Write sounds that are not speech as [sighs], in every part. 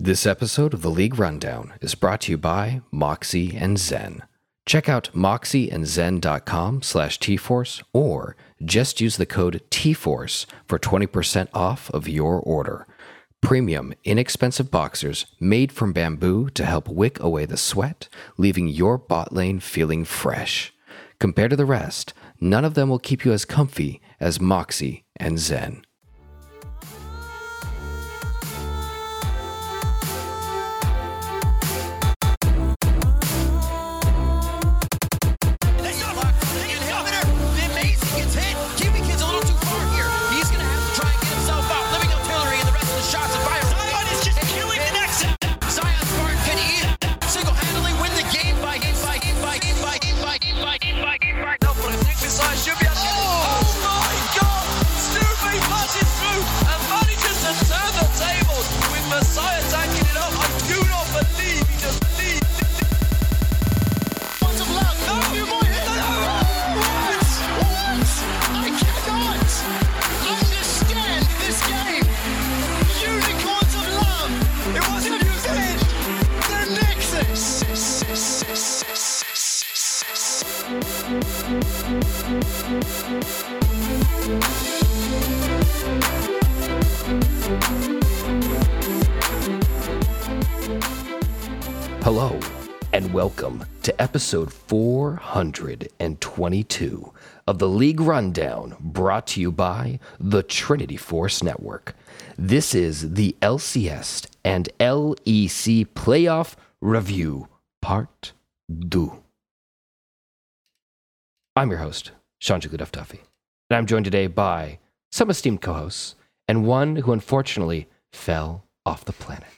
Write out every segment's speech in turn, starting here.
This episode of the League Rundown is brought to you by Moxie and Zen. Check out moxieandzen.com slash tforce or just use the code TFORCE for 20% off of your order. Premium, inexpensive boxers made from bamboo to help wick away the sweat, leaving your bot lane feeling fresh. Compared to the rest, none of them will keep you as comfy as Moxie and Zen. 422 of the League Rundown, brought to you by the Trinity Force Network. This is the LCS and LEC Playoff Review, Part 2. I'm your host, Sean Jigudef Duffy, and I'm joined today by some esteemed co hosts and one who unfortunately fell off the planet.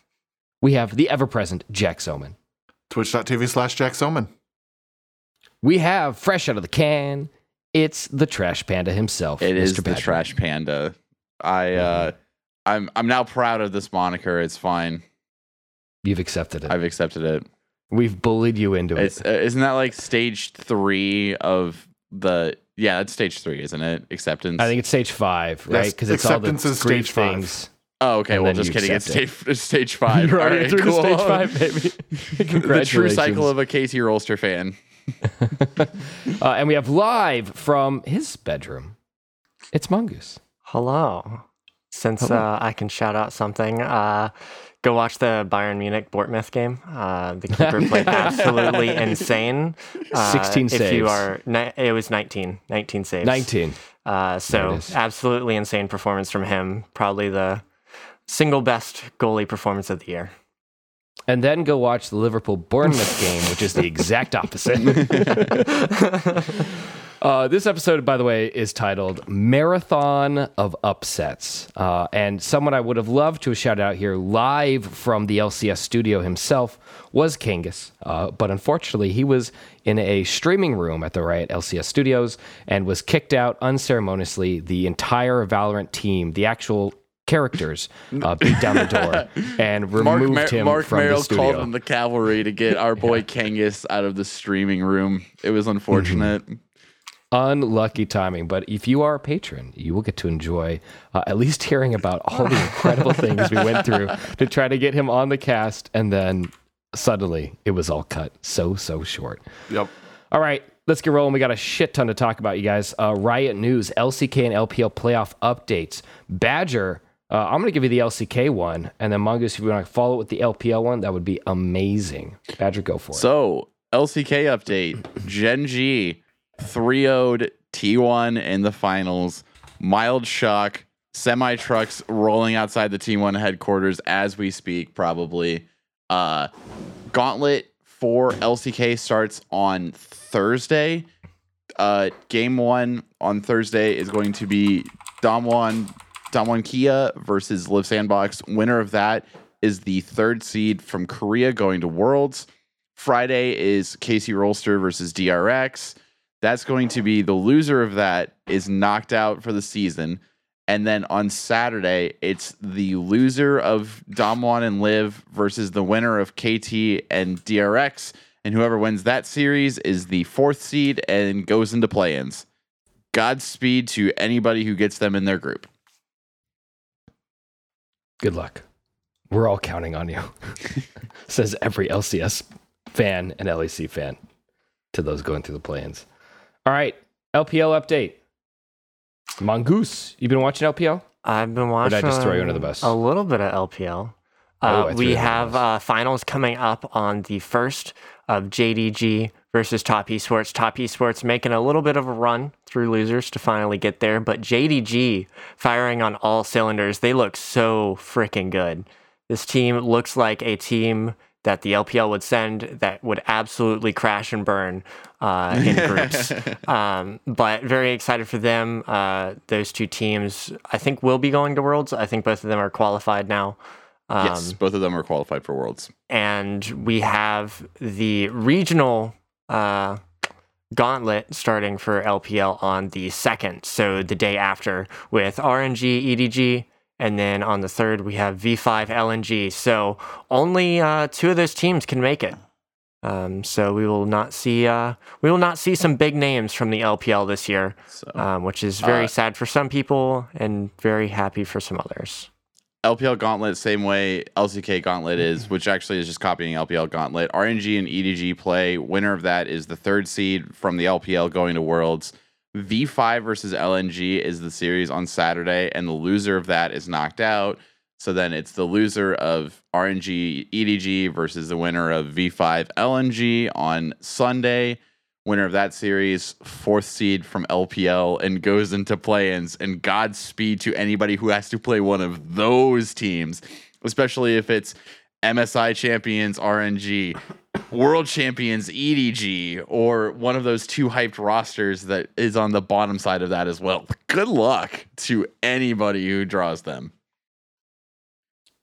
We have the ever present Jack Soman. Twitch.tv slash Jack Soman. We have fresh out of the can. It's the Trash Panda himself. It is Mr. the Trash Panda. I uh I'm I'm now proud of this moniker. It's fine. You've accepted it. I've accepted it. We've bullied you into It's it. uh, isn't that like stage 3 of the Yeah, that's stage 3, isn't it? Acceptance. I think it's stage five, right? Yes, Because it's all the acceptance is grief stage five. things. Oh, okay. and Well, just kidding. It's stage, it's stage [laughs] 5. You're already All right, through to cool. stage five, baby. [laughs] the true cycle of a KT Rolster fan. [laughs] Uh, and we have live from his bedroom. It's Mongoose. Hello. Since Hello. Uh, I can shout out something, uh, go watch the Bayern Munich Bortmouth game. Uh, the keeper [laughs] played absolutely insane. Uh, 16 if you saves. are, ni- it was 19, 19 saves. 19. Uh, so absolutely insane performance from him. Probably the single best goalie performance of the year. And then go watch the Liverpool Bournemouth [laughs] game, which is the exact opposite. [laughs] Uh, this episode, by the way, is titled Marathon of Upsets. Uh, and someone I would have loved to have shouted out here live from the LCS studio himself was Kangas. Uh, but unfortunately, he was in a streaming room at the Riot LCS studios and was kicked out unceremoniously. The entire Valorant team, the actual characters, uh, beat down the door [laughs] and removed Mer- him Mark from the Merrill studio. called in the cavalry to get our boy Kangas out of the streaming room. It was unfortunate. unlucky timing. But if you are a patron, you will get to enjoy uh, at least hearing about all the incredible [laughs] things we went through to try to get him on the cast. And then suddenly it was all cut so, so short. Yep. All right, let's get rolling. We got a shit ton to talk about, you guys. Uh, Riot News, LCK and LPL playoff updates. Badger, uh, I'm going to give you the LCK one. And then Mongoose, if you want to follow it with the LPL one, that would be amazing. Badger, go for it. So, LCK update Gen G 3 0'd T1 in the finals. Mild shock. Semi trucks rolling outside the T1 headquarters as we speak, probably. Uh, Gauntlet for LCK starts on Thursday. Uh, game one on Thursday is going to be Damwon Damwon Kia versus Live Sandbox. Winner of that is the third seed from Korea going to Worlds. Friday is KT Rolster versus DRX. That's going to be the loser of that is knocked out for the season. And then on Saturday, it's the loser of Damwon and Live versus the winner of KT and DRX. And whoever wins that series is the fourth seed and goes into play ins. Godspeed to anybody who gets them in their group. Good luck. We're all counting on you. [laughs] Says every LCS fan and LEC fan to those going through the play-ins. All right, LPL update. Mongoose, you've been watching LPL? I've been did watching. I just throw you under the bus? A little bit of LPL. Oh, Uh, threw we have uh, finals coming up on the first of JDG versus Top Esports. Top Esports making a little bit of a run through losers to finally get there, but JDG firing on all cylinders. They look so freaking good. This team looks like a team that the LPL would send that would absolutely crash and burn uh, in groups. [laughs] um, but very excited for them. Uh, those two teams, I think, will be going to Worlds. I think both of them are qualified now. Um, yes, both of them are qualified for Worlds. and we have the regional uh, gauntlet starting for LPL on the second, so the day after, with RNG, EDG, and then on the third we have V5 LNG. So only uh, two of those teams can make it. Um, so we will not see uh, we will not see some big names from the LPL this year, So um, which is very Uh, sad for some people and very happy for some others. LPL Gauntlet, same way LCK Gauntlet is, mm-hmm. which actually is just copying LPL Gauntlet. RNG and EDG play. Winner of that is the third seed from the LPL going to Worlds. V5 versus LNG is the series on Saturday, and the loser of that is knocked out. So then it's the loser of RNG EDG versus the winner of V5 LNG on Sunday. Winner of that series, fourth seed from LPL, and goes into play-ins. And Godspeed to anybody who has to play one of those teams, especially if it's MSI champions RNG, world champions EDG, or one of those two hyped rosters that is on the bottom side of that as well. Good luck to anybody who draws them.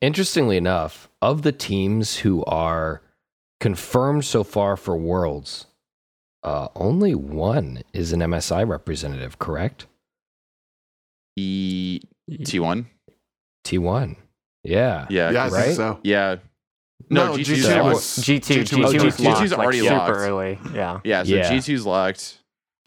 Interestingly enough, of the teams who are confirmed so far for Worlds, uh, only one is an MSI representative, correct? E T1. T1. Yeah. Yeah. yeah, I 'cause- think right? so. Yeah. No, No, G2's G2 was- G2, G2 G2, was was locked. locked, G2's like, already super early. Yeah. Yeah, so Yeah. G2's locked.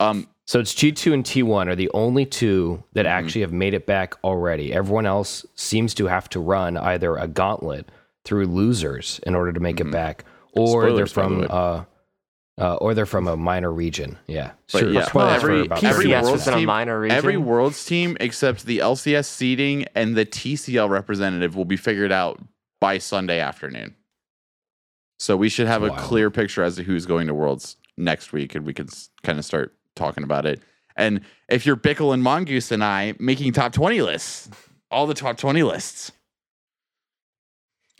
Um, So it's G2 and T1 are the only two that Mhm. actually have made it back already. Everyone else seems to have to run either a gauntlet through losers in order to make Mhm. it back, or they're Spoilers, by the from uh, uh, or they're from a minor region. Yeah, But Sure, yeah, spoilers every- for about every 30 PCS world was in a team- minor region. every world's team except the LCS seeding and the TCL representative will be figured out by Sunday afternoon. So we should have a clear picture as to who's going to worlds next week, and we can kind of start talking about it. And if you're Bickle and Mongoose and I making top 20 lists, all the top 20 lists.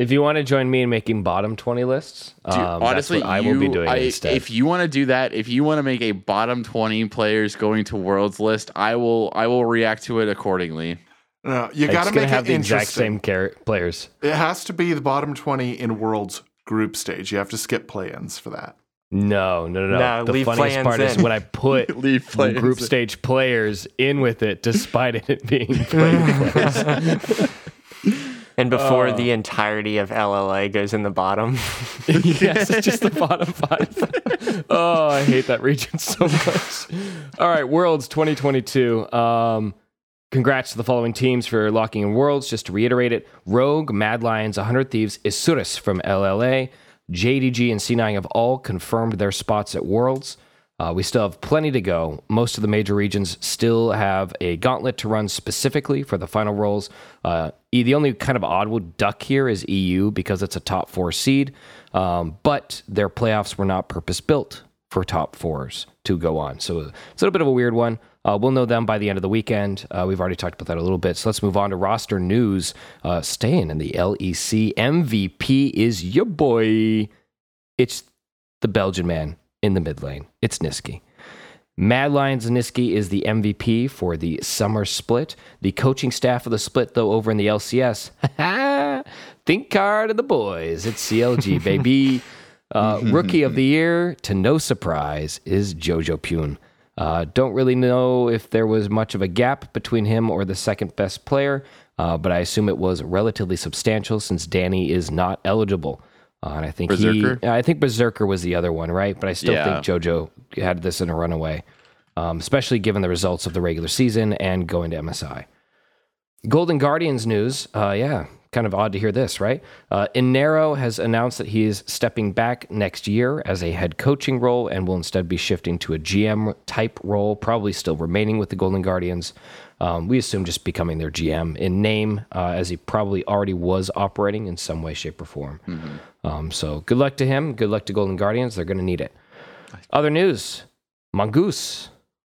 If you want to join me in making bottom 20 lists, Dude, um, honestly, that's what I will be doing I- instead. If you want to do that, if you want to make a bottom 20 players going to worlds list, I will I will react to it accordingly. No, you got to gonna make have it the exact same char- players. It has to be the bottom 20 in World's group stage. You have to skip play-ins for that. No, no, no, no. No, the funniest play-ins part is when I put [laughs] Leave group in. stage players in with it, despite it being played [laughs] players. [laughs] and before Uh. the entirety of LLA goes in the bottom. [laughs] yes, it's just the bottom five. [laughs] oh, I hate that region so [laughs] much. All right, Worlds 2022. Um, congrats to the following teams for locking in Worlds. Just to reiterate it Rogue, Mad Lions, 100 Thieves, Isurus from LLA, JDG, and C9 have all confirmed their spots at Worlds. Uh, we still have plenty to go. Most of the major regions still have a gauntlet to run specifically for the final roles. Uh, the only kind of odd duck here is EU because it's a top four seed, um, but their playoffs were not purpose built for top fours to go on. So it's a little bit of a weird one. Uh, we'll know them by the end of the weekend. Uh, we've already talked about that a little bit. So let's move on to roster news. Uh, staying in the LEC, MVP is your boy. It's the Belgian man in the mid lane. It's Nisqy. Mad Lions Nisqy is the MVP for the summer split. The coaching staff of the split, though, over in the LCS, [laughs] think hard of the boys. It's CLG, [laughs] baby. Uh, [laughs] rookie of the year, to no surprise, is Jojopyun. Uh, don't really know if there was much of a gap between him or the second best player, uh, but I assume it was relatively substantial since Danny is not eligible. Uh, and I think Berserker? he, I think Berserker was the other one, right? But I still Yeah. think JoJo had this in a runaway, um, especially given the results of the regular season and going to MSI. Golden Guardians news, uh, yeah, kind of odd to hear this, right? Uh, Inero has announced that he is stepping back next year as a head coaching role and will instead be shifting to a GM type role, probably still remaining with the Golden Guardians. Um, we assume just becoming their GM in name, uh, as he probably already was operating in some way, shape, or form. Um, so good luck to him. Good luck to Golden Guardians. They're going to need it. Other news: Mongoose.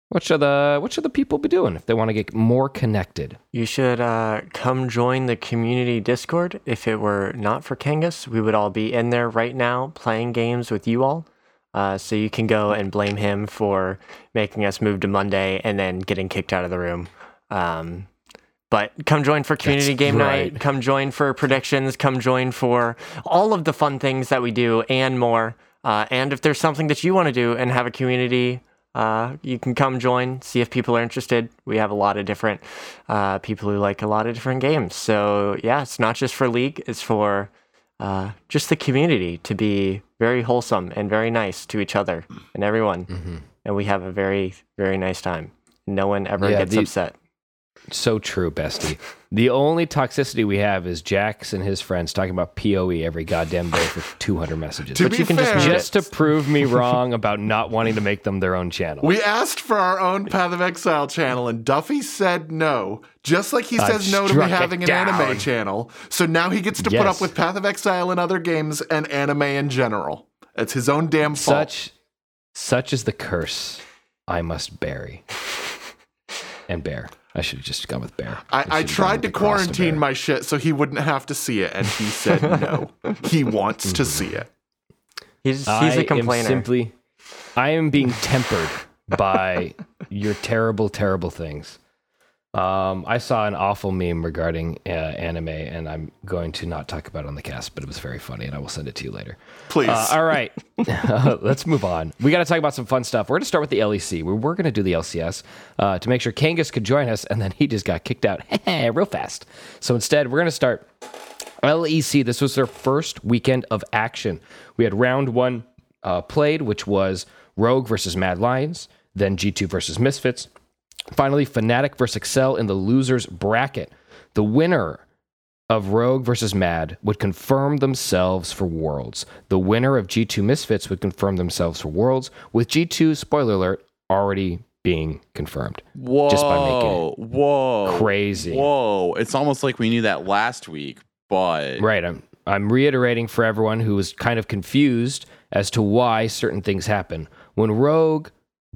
What should the what should the people be doing if they want to get more connected? You should uh, come join the community Discord. If it were not for Kangas, we would all be in there right now playing games with you all. Uh, so you can go and blame him for making us move to Monday and then getting kicked out of the room. Um, but come join for community That's game right. night. Come join for predictions. Come join for all of the fun things that we do and more. Uh, and if there's something that you want to do and have a community, uh, you can come join, see if people are interested. We have a lot of different uh, people who like a lot of different games. So, yeah, it's not just for League, it's for uh, just the community to be very wholesome and very nice to each other and everyone. And we have a very, very nice time. No one ever Yeah, gets the- upset. So true, bestie. The only toxicity we have is Jax and his friends talking about PoE every goddamn day for 200 messages. To But be you can just fair, it. just to prove me wrong about not wanting to make them their own channel. we asked for our own Path of Exile channel, and Duffy said no. Just like he I says no to me having an down. anime channel. So now he gets to put up with Path of Exile and other games and anime in general. It's his own damn fault. such such is the curse I must bury. And bear. I should have just gone with bear. I, I should've tried to quarantine my shit so he wouldn't have to see it, and he said [laughs] no. he wants to see it. He's, he's I a am complainer. simply, I am being tempered by your terrible, terrible things. Um, I saw an awful meme regarding uh, anime, and I'm going to not talk about it on the cast, but it was very funny, and I will send it to you later. Please. Uh, all right, [laughs] let's move on. We got to talk about some fun stuff. We're going to start with the LEC. We were going to do the LCS uh, to make sure Kangas could join us, and then he just got kicked out [laughs] real fast. So instead, we're going to start LEC. This was their first weekend of action. We had round one uh, played, which was Rogue versus Mad Lions, then G2 versus Misfits. Finally, Fnatic versus Excel in the losers bracket. The winner of Rogue versus Mad would confirm themselves for Worlds. The winner of G2 Misfits would confirm themselves for Worlds, with G2, spoiler alert, already being confirmed. Whoa. Just by making it Whoa. crazy. Whoa. It's almost like we knew that last week, but Right. I'm I'm reiterating for everyone who was kind of confused as to why certain things happen. When Rogue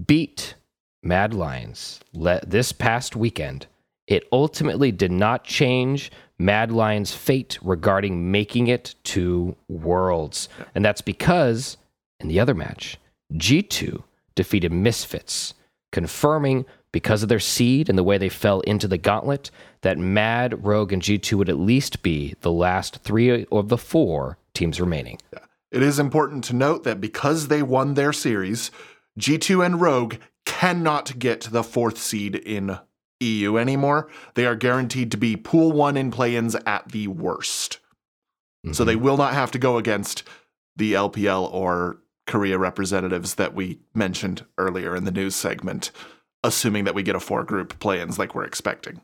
beat Mad Lions le- this past weekend, it ultimately did not change Mad Lions' fate regarding making it to Worlds. And that's because in the other match, G2 defeated Misfits, confirming because of their seed and the way they fell into the gauntlet that Mad, Rogue, and G2 would at least be the last three of the four teams remaining. It is important to note that because they won their series, G2 and Rogue cannot get the fourth seed in EU anymore. They are guaranteed to be pool one in play ins at the worst. So they mm-hmm. will not have to go against the LPL or Korea representatives that we mentioned earlier in the news segment, assuming that we get a four group play ins like we're expecting.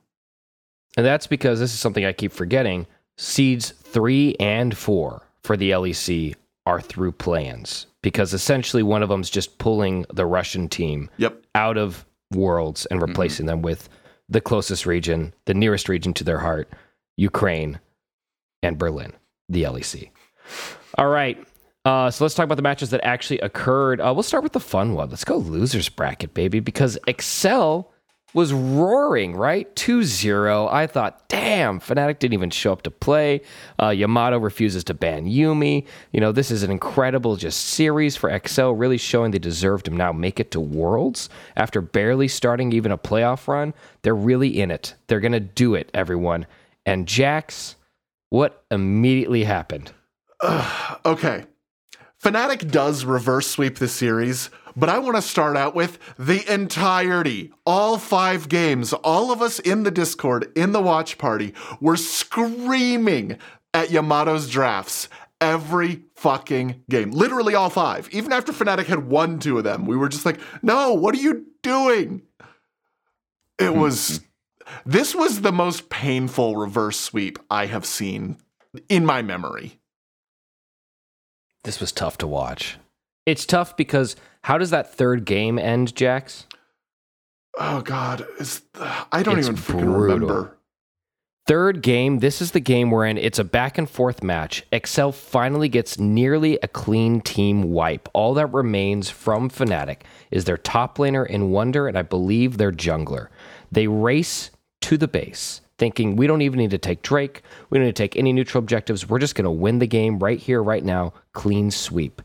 And that's because this is something I keep forgetting. Seeds three and four for the LEC are through play-ins because essentially one of them's just pulling the Russian team Yep. out of worlds and replacing them with the closest region, the nearest region to their heart, Ukraine and Berlin, the LEC. All right. Uh, so let's talk about the matches that actually occurred. Uh, we'll start with the fun one. Let's go losers bracket, baby, because Excel was roaring, right? 2 0. I thought, damn, Fnatic didn't even show up to play. Uh, Yamato refuses to ban Yuumi. You know, this is an incredible just series for Excel, really showing they deserve to now make it to Worlds after barely starting even a playoff run. They're really in it. They're going to do it, everyone. And Jax, what immediately happened? [sighs] Okay. Fnatic does reverse sweep the series, but I want to start out with the entirety, all five games. All of us in the Discord, in the watch party, were screaming at Yamato's drafts every fucking game. Literally all five. Even after Fnatic had won two of them, we were just like, no, what are you doing? It hmm. was this was the most painful reverse sweep I have seen in my memory. This was tough to watch. It's tough because how does that third game end, Jax? Oh God, is I don't It's even freaking brutal. remember. Third game, this is the game wherein it's a back and forth match. Excel finally gets nearly a clean team wipe. All that remains from Fnatic is their top laner in Wonder and I believe their jungler. They race to the base, thinking we don't even need to take Drake. We don't need to take any neutral objectives. We're just going to win the game right here, right now. Clean sweep.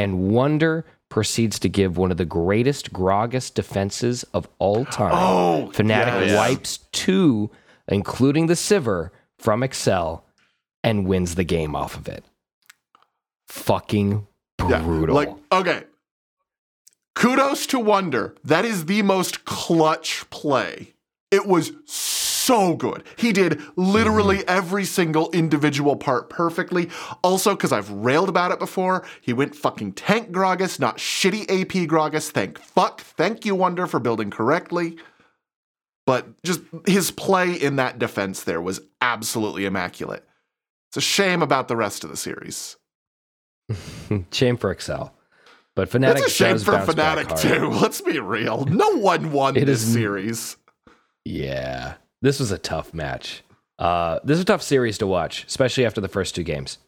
And Wonder proceeds to give one of the greatest Gragas defenses of all time. Oh, Fnatic yes. wipes two, including the Sivir, from Excel and wins the game off of it. Fucking Yeah, brutal. Like, okay. Kudos to Wonder. That is the most clutch play. It was so good. He did literally Mm-hmm. every single individual part perfectly. Also, because I've railed about it before, he went fucking tank Gragas, not shitty AP Gragas. Thank fuck. Thank you, Wonder, for building correctly. But just his play in that defense there was absolutely immaculate. It's a shame about the rest of the series. [laughs] Shame for Excel. But Fnatic It's a shame for Fnatic too. [laughs] Let's be real. No one won It this is- series. Yeah. This was a tough match. Uh, this is a tough series to watch, especially after the first two games.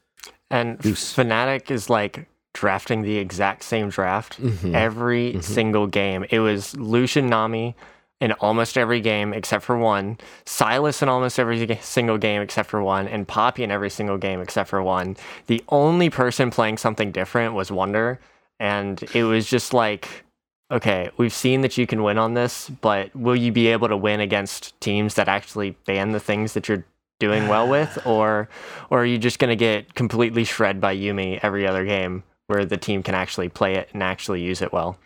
And Loose. Fnatic is like drafting the exact same draft Mm-hmm. every single game. It was Lucian Nami in almost every game except for one, Sylas in almost every ga- single game except for one, and Poppy in every single game except for one. The only person playing something different was Wonder, and it was just like. Okay, we've seen that you can win on this, but will you be able to win against teams that actually ban the things that you're doing well with, [sighs] or or are you just going to get completely shred by Yuumi every other game where the team can actually play it and actually use it well?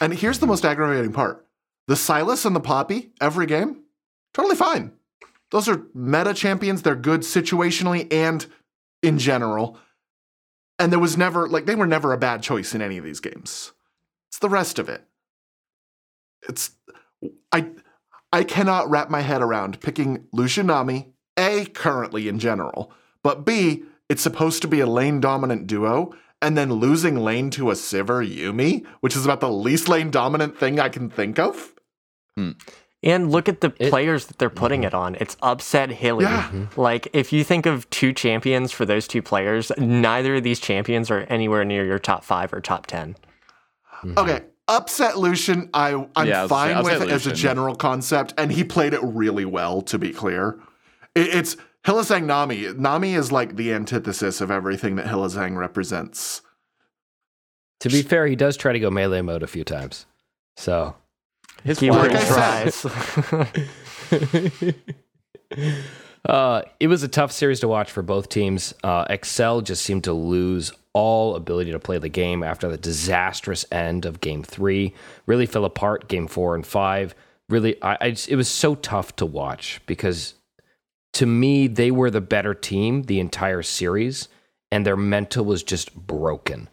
And here's the most aggravating part. The Sylas and the Poppy, every game, totally fine. Those are meta champions. They're good situationally and in general. And there was never, like, they were never a bad choice in any of these games. It's the rest of it. It's, I, I cannot wrap my head around picking Lucianami, A, currently in general, but B, it's supposed to be a lane dominant duo, and then losing lane to a Sivir Yuumi, which is about the least lane dominant thing I can think of. Hmm. And look at the It- players that they're putting mm-hmm. it on. It's upset Hilly. Yeah. Mm-hmm. Like if you think of two champions for those two players, neither of these champions are anywhere near your top five or top ten. Okay, upset Lucian, I, I'm Yeah, I say, fine upset with as a general concept, and he played it really well, to be clear. It, it's Hylissang Nami. Nami is like the antithesis of everything that Hylissang represents. To be fair, he does try to go melee mode a few times. So His Keyword Like tries. [laughs] [laughs] Uh, it was a tough series to watch for both teams. Uh, Excel just seemed to lose all ability to play the game after the disastrous end of Game Three. Really fell apart Game Four and Five. Really, I, I just- it was so tough to watch because to me they were the better team the entire series, and their mental was just broken.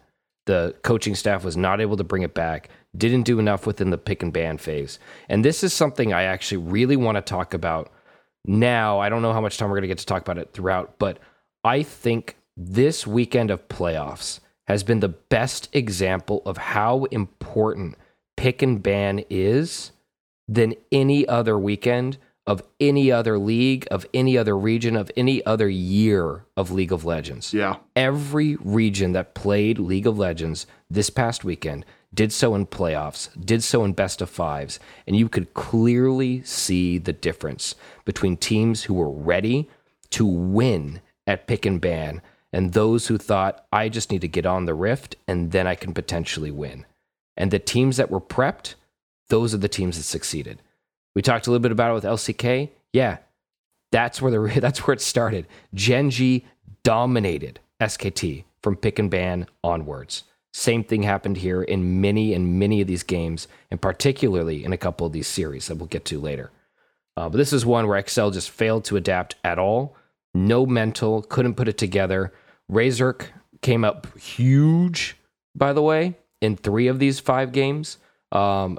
The coaching staff was not able to bring it back. Didn't do enough within the pick and ban phase. And this is something I actually really want to talk about now. I don't know how much time we're going to get to talk about it throughout, but I think this weekend of playoffs has been the best example of how important pick and ban is than any other weekend of any other league, of any other region, of any other year of League of Legends Yeah. every region that played League of Legends this past weekend did so in playoffs, did so in best of fives, and you could clearly see the difference between teams who were ready to win at pick and ban and those who thought, I just need to get on the rift and then I can potentially win. And the teams that were prepped, those are the teams that succeeded. We talked a little bit about it with LCK. Yeah, that's where the [laughs] that's where it started. Gen G dominated SKT from pick and ban onwards. Same thing happened here in many and many of these games, and particularly in a couple of these series that we'll get to later. Uh, but this is one where Excel just failed to adapt at all. No mental, couldn't put it together. Razork came up huge, by the way, in three of these five games, um,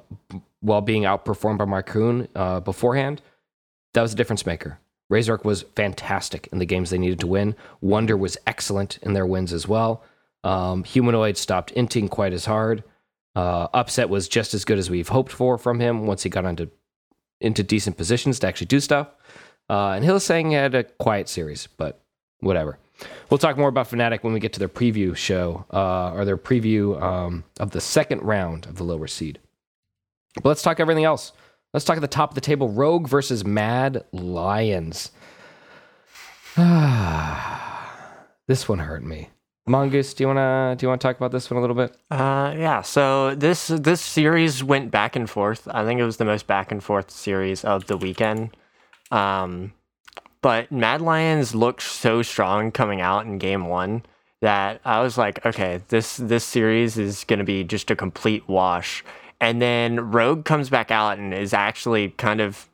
while being outperformed by Markoon uh, beforehand. that was a difference maker. Razork was fantastic in the games they needed to win. Wonder was excellent in their wins as well. Um, Humanoid stopped inting quite as hard. Uh, Upset was just as good as we've hoped for from him once he got into into decent positions to actually do stuff. Uh, and Hylissang had a quiet series, but whatever. We'll talk more about Fnatic when we get to their preview show uh, or their preview um, of the second round of the lower seed. But let's talk everything else. Let's talk at the top of the table Rogue versus Mad Lions. [sighs] this one hurt me. Mongoose, do you wanna do you wanna talk about this one a little bit? Uh, yeah. So this this series went back and forth. I think it was the most back and forth series of the weekend. Um, but Mad Lions looked so strong coming out in game one that I was like, okay, this this series is gonna be just a complete wash. And then Rogue comes back out and is actually kind of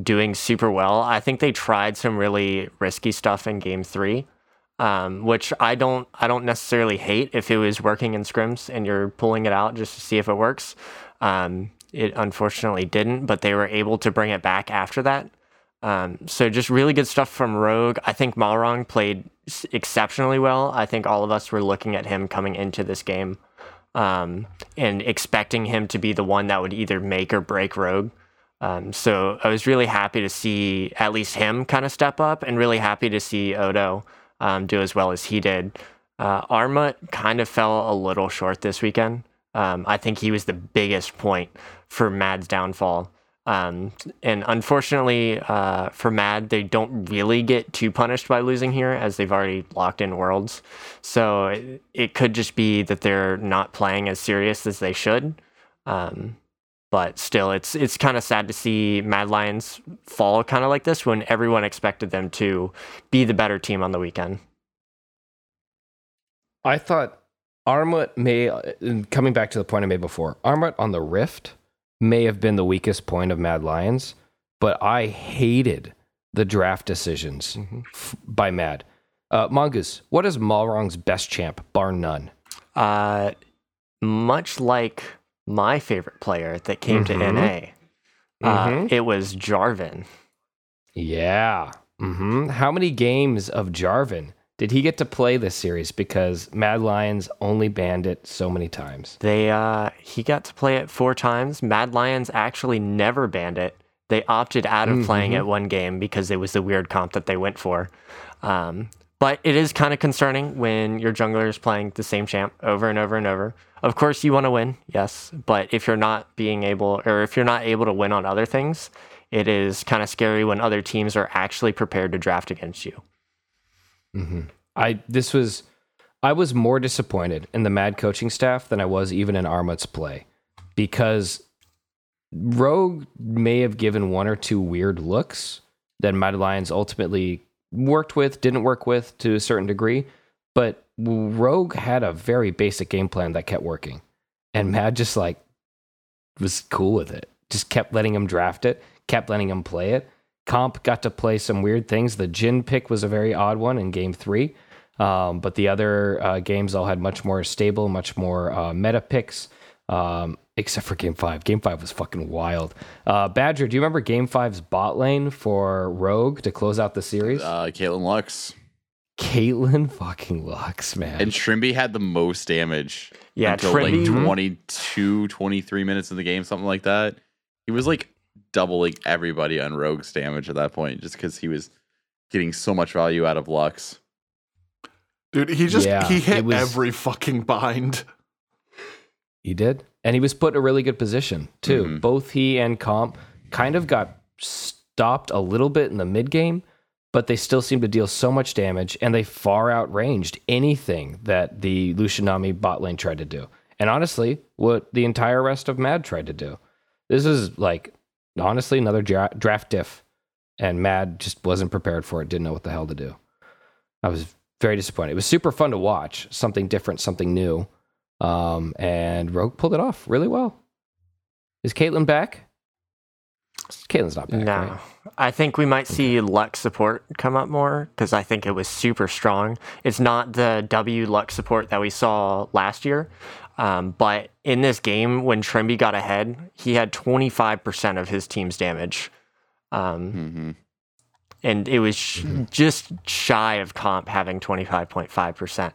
doing super well. I think they tried some really risky stuff in game three um, which I don't I don't necessarily hate if it was working in scrims and you're pulling it out just to see if it works. Um, it unfortunately didn't, but they were able to bring it back after that. Um, so just really good stuff from Rogue. I think Malrang played exceptionally well. I think all of us were looking at him coming into this game um, and expecting him to be the one that would either make or break Rogue. Um, so I was really happy to see at least him kind of step up, and really happy to see Odo um, do as well as he did. Uh, Armut kind of fell a little short this weekend. Um, I think he was the biggest point for Mad's downfall. Um, and unfortunately uh, for Mad, they don't really get too punished by losing here as they've already locked in worlds. So it, it could just be that they're not playing as serious as they should. Um, but still, it's it's kind of sad to see Mad Lions fall kind of like this when everyone expected them to be the better team on the weekend. I thought Armut may, coming back to the point I made before, Armut on the Rift may have been the weakest point of Mad Lions, but I hated the draft decisions mm-hmm. f- by Mad. Uh, Mongoose, what is Malrang's best champ, bar none? Uh, much like my favorite player that came mm-hmm. to NA. Uh, mm-hmm. It was Jarvan. Yeah. Mm-hmm. How many games of Jarvan did he get to play this series? Because Mad Lions only banned it so many times. They uh, he got to play it four times. Mad Lions actually never banned it. They opted out of playing it mm-hmm. one game because it was the weird comp that they went for. Um, but it is kind of concerning when your jungler is playing the same champ over and over and over. Of course, you want to win, yes, but if you're not being able, or if you're not able to win on other things, it is kind of scary when other teams are actually prepared to draft against you. Mm-hmm. I this was, I was more disappointed in the Mad coaching staff than I was even in Armut's play, because Rogue may have given one or two weird looks that Mad Lions ultimately worked with, didn't work with to a certain degree, but Rogue had a very basic game plan that kept working. And Mad just like was cool with it. Just kept letting him draft it, kept letting him play it. Comp got to play some weird things. The Jhin pick was a very odd one in game three. Um, but the other uh, games all had much more stable, much more uh, meta picks, um, except for game five. Game five was fucking wild. Uh, Badger, do you remember game five's bot lane for Rogue to close out the series? Uh, Caitlyn Lux. Caitlyn fucking Lux, man. And Trymbi had the most damage. Yeah, until Trymbi, like 22, 23 minutes in the game, something like that. He was like doubling everybody on Rogue's damage at that point just because he was getting so much value out of Lux. Dude, he just yeah, he hit was, every fucking bind. He did. And he was put in a really good position too. Mm-hmm. Both he and Comp kind of got stopped a little bit in the mid game but they still seem to deal so much damage and they far outranged anything that the Lucian Nami bot lane tried to do. And honestly, what the entire rest of Mad tried to do. This is like, honestly, another dra- draft diff. And Mad just wasn't prepared for it, didn't know what the hell to do. I was very disappointed. It was super fun to watch, something different, something new. Um, and Rogue pulled it off really well. Is Caitlyn back? Caitlyn's not back. No, right? I think we might see Lux support come up more because I think it was super strong. It's not the W Lux support that we saw last year, um, but in this game when Trymbi got ahead, he had 25% of his team's damage. Um, hmm and it was sh- just shy of comp having 25.5%.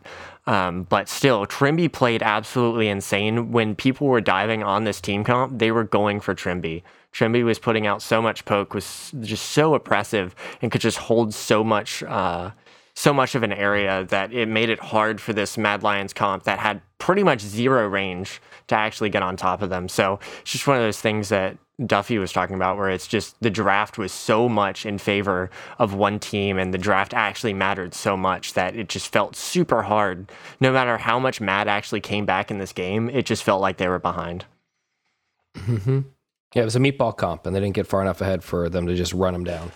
Um, but still, Trymbi played absolutely insane. When people were diving on this team comp, they were going for Trymbi. Trymbi was putting out so much poke, was just so oppressive, and could just hold so much. Uh, so much of an area that it made it hard for this Mad Lions comp that had pretty much zero range to actually get on top of them. So it's just one of those things that Duffy was talking about where it's just the draft was so much in favor of one team and the draft actually mattered so much that it just felt super hard. No matter how much Mad actually came back in this game, it just felt like they were behind. Yeah, it was a meatball comp, and they didn't get far enough ahead for them to just run them down.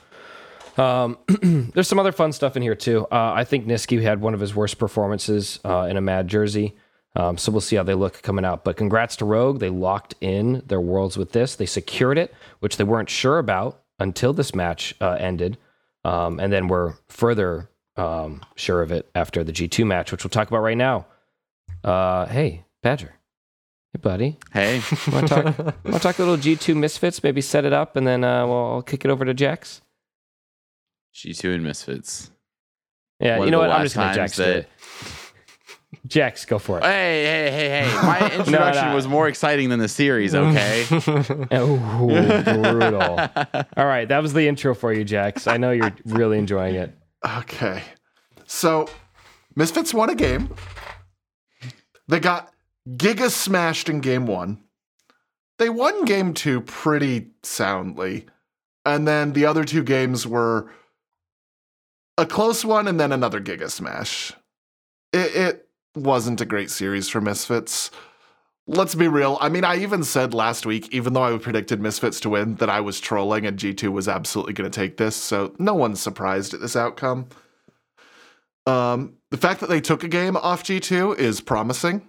Um, [clears throat] there's some other fun stuff in here too. Uh, I think Nisqy had one of his worst performances uh, in a Mad jersey. Um, so we'll see how they look coming out. But congrats to Rogue. They locked in their worlds with this. They secured it, which they weren't sure about until this match uh, ended. Um, and then we're further um, sure of it after the G2 match, which we'll talk about right now. Uh, hey, Badger. Hey, buddy. Hey, [laughs] Want to talk, wanna talk a little G2 Misfits? Maybe set it up, and then uh, we'll I'll kick it over to Jax. G2 and Misfits. Yeah, One you know what? I'm just going to Jax that- it. [laughs] Jax, go for it. Hey, hey, hey, hey. [laughs] My introduction no. was more exciting than the series, okay? Oh, brutal. All right, that was the intro for you, Jax. I know you're really enjoying it. Okay. So, Misfits won a game. They got giga smashed in game one. They won game two pretty soundly. And then the other two games were a close one and then another giga smash. It, it wasn't a great series for Misfits. Let's be real. I mean, I even said last week, even though I predicted Misfits to win, that I was trolling and G2 was absolutely going to take this. So no one's surprised at this outcome. Um, the fact that they took a game off G2 is promising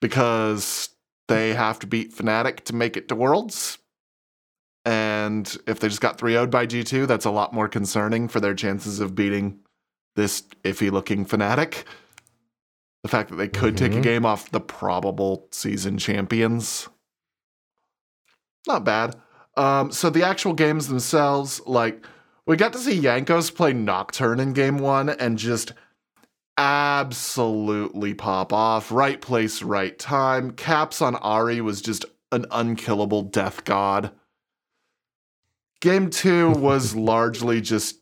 because they have to beat Fnatic to make it to Worlds. And if they just got 3 0'd by G2, that's a lot more concerning for their chances of beating this iffy looking Fnatic. The fact that they could take a Mhm. game off the probable season champions. Not bad. Um, so the actual games themselves, like, we got to see Jankos play Nocturne in game one and just absolutely pop off. Right place, right time. Caps on Ahri was just an unkillable death god. Game two [laughs] was largely just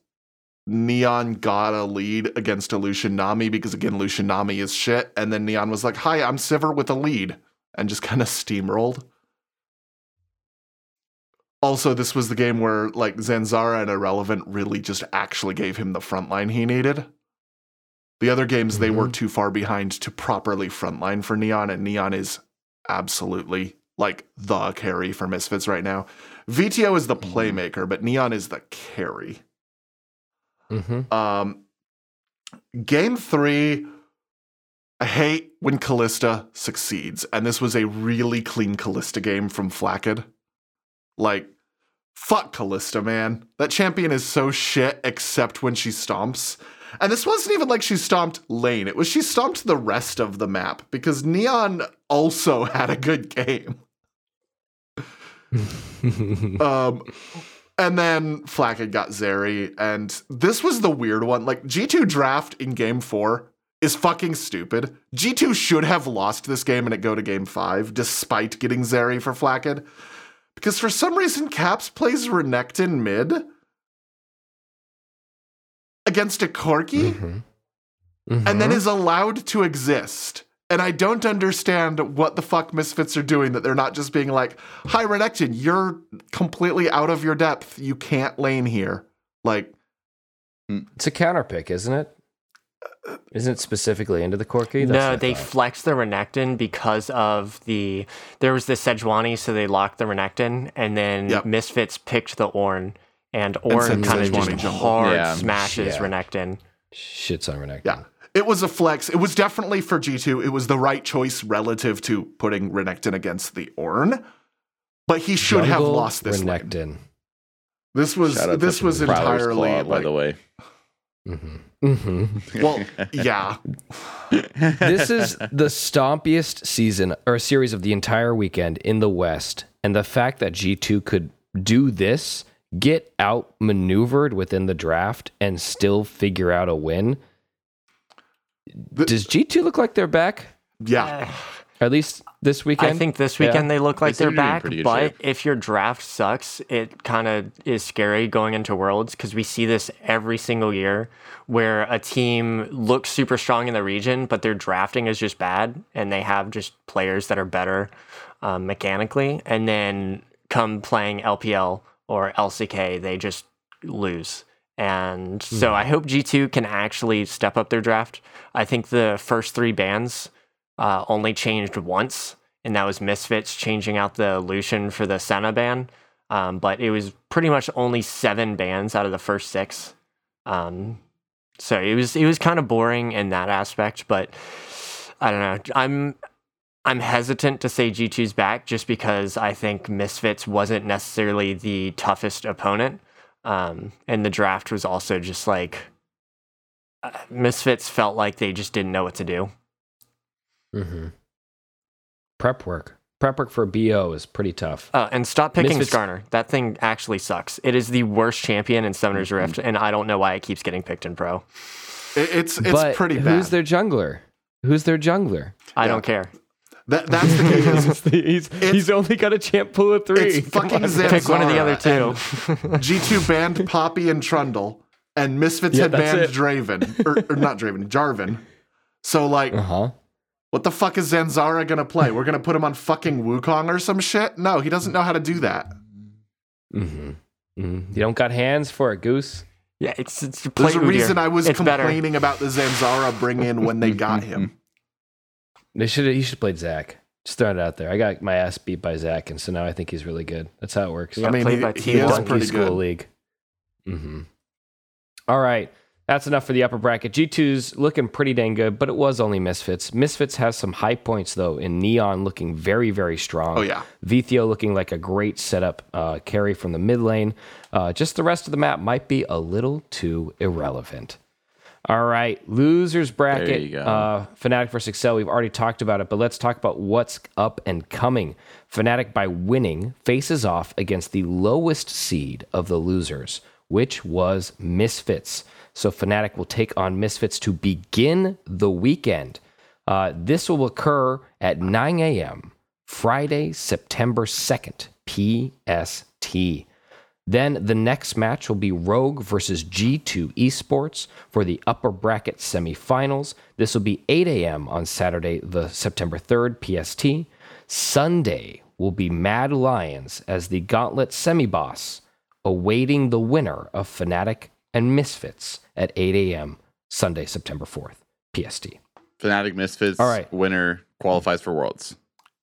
Neon got a lead against a Nami because again, Lucian Nami is shit. And then Neon was like, Hi, I'm Sivir with a lead, and just [laughs] kind of steamrolled. Also, this was the game where like Zanzara and Irrelevant really just actually gave him the frontline he needed. The other games they were too far behind to properly frontline for Neon, and Neon is absolutely like the carry for Misfits right now. Vetheo is the playmaker, but Neon is the carry. Mm-hmm. Um, game three, I hate when Kalista succeeds, and this was a really clean Kalista game from Flakked. Like, fuck Kalista, man. That champion is so shit, except when she stomps. And this wasn't even like she stomped lane; it was she stomped the rest of the map because Neon also [laughs] had a good game. [laughs] Um, and then Flakked got Zeri, and this was the weird one. Like G2 draft in game four is fucking stupid. G2 should have lost this game and it go to game five, despite getting Zeri for Flakked. Because for some reason, Caps plays Renekton mid against a Corki Mm-hmm. and then is allowed to exist. And I don't understand what the fuck Misfits are doing that they're not just being like, Hi, Renekton, you're completely out of your depth. You can't lane here. Like, It's a counter pick, isn't it? Isn't it specifically into the Corki? That's no, they thought. flexed the Renekton because of the there was the Sejuani, so they locked the Renekton, and then Yep. Misfits picked the Ornn, and Ornn kind of just jungle. hard Yeah. smashes Yeah. Renekton. shits on Renekton. yeah. It was a flex. It was definitely for G2. It was the right choice relative to putting Renekton against the Ornn. But he should have lost this lane. Renekton. This was this was entirely Claw, by the way. Mm-hmm. Mm-hmm. [laughs] well, yeah. this is the stompiest season or series of the entire weekend in the West, and the fact that G2 could do this get outmaneuvered within the draft and still figure out a win. The- Does G2 look like they're back? Yeah. [sighs] At least this weekend? I think this weekend Yeah. they look like They they are seem to be in back, but shape. if your draft sucks, it kind of is scary going into Worlds because we see this every single year where a team looks super strong in the region, but their drafting is just bad and they have just players that are better um, mechanically. And then come playing LPL or LCK, they just lose. And so I hope G2 can actually step up their draft. I think the first three bands uh, only changed once, and that was Misfits changing out the Lucian for the Senna ban. Um, but it was pretty much only seven bands out of the first six. Um, so it was it was kind of boring in that aspect, but I don't know. I'm I'm hesitant to say G2's back just because I think Misfits wasn't necessarily the toughest opponent. Um, and the draft was also just like uh, Misfits felt like they just didn't know what to do. Mhm. prep work. Prep work for BO is pretty tough. Uh, and stop picking Misfits- Skarner. That thing actually sucks. It is the worst champion in Summoner's Rift, and I don't know why it keeps getting picked in Pro. It- it's it's but pretty bad. who's their jungler? Who's their jungler? I Yeah. don't care. That, that's the thing is [laughs] he's he's only got a champ pool of three. it's fucking Zanzarah. Pick one of the other two. G2 banned Poppy and Trundle, and Misfits Yeah, had banned it. Draven. Or, or not Draven, Jarvan. So, like, Uh huh. what the fuck is Zanzarah gonna play? We're gonna put him on fucking Wukong or some shit? No, he doesn't know how to do that. Mm-hmm. mm You don't got hands for a Goose. Yeah, it's it's play There's a Udyr. reason I was It's better. complaining about the Zanzarah bring in when they got him. [laughs] They should he should have played Zac. Just throwing it out there. I got my ass beat by Zac, and so now I think he's really good. That's how it works. Yeah. I mean, played he, by he T1. is Donkey pretty School good. League. Mm-hmm. All right. That's enough for the upper bracket. G2's looking pretty dang good, but it was only Misfits. Misfits has some high points, though, in Neon looking very, very strong. Oh, yeah. Vetheo looking like a great setup uh, carry from the mid lane. Uh, just the rest of the map might be a little too irrelevant. All right, losers bracket. you go. Uh, Fnatic versus Excel. We've already talked about it, but let's talk about what's up and coming. Fnatic, by winning, faces off against the lowest seed of the losers, which was Misfits. So Fnatic will take on Misfits to begin the weekend. Uh, this will occur at 9 a.m. Friday, September 2nd, PST. Then the next match will be Rogue versus G2 Esports for the upper bracket semifinals. This will be 8 a.m. on Saturday, the September 3rd PST. Sunday will be Mad Lions as the Gauntlet semi boss, awaiting the winner of Fnatic and Misfits at 8 a.m. Sunday, September 4th PST. Fnatic Misfits All right. winner qualifies for Worlds.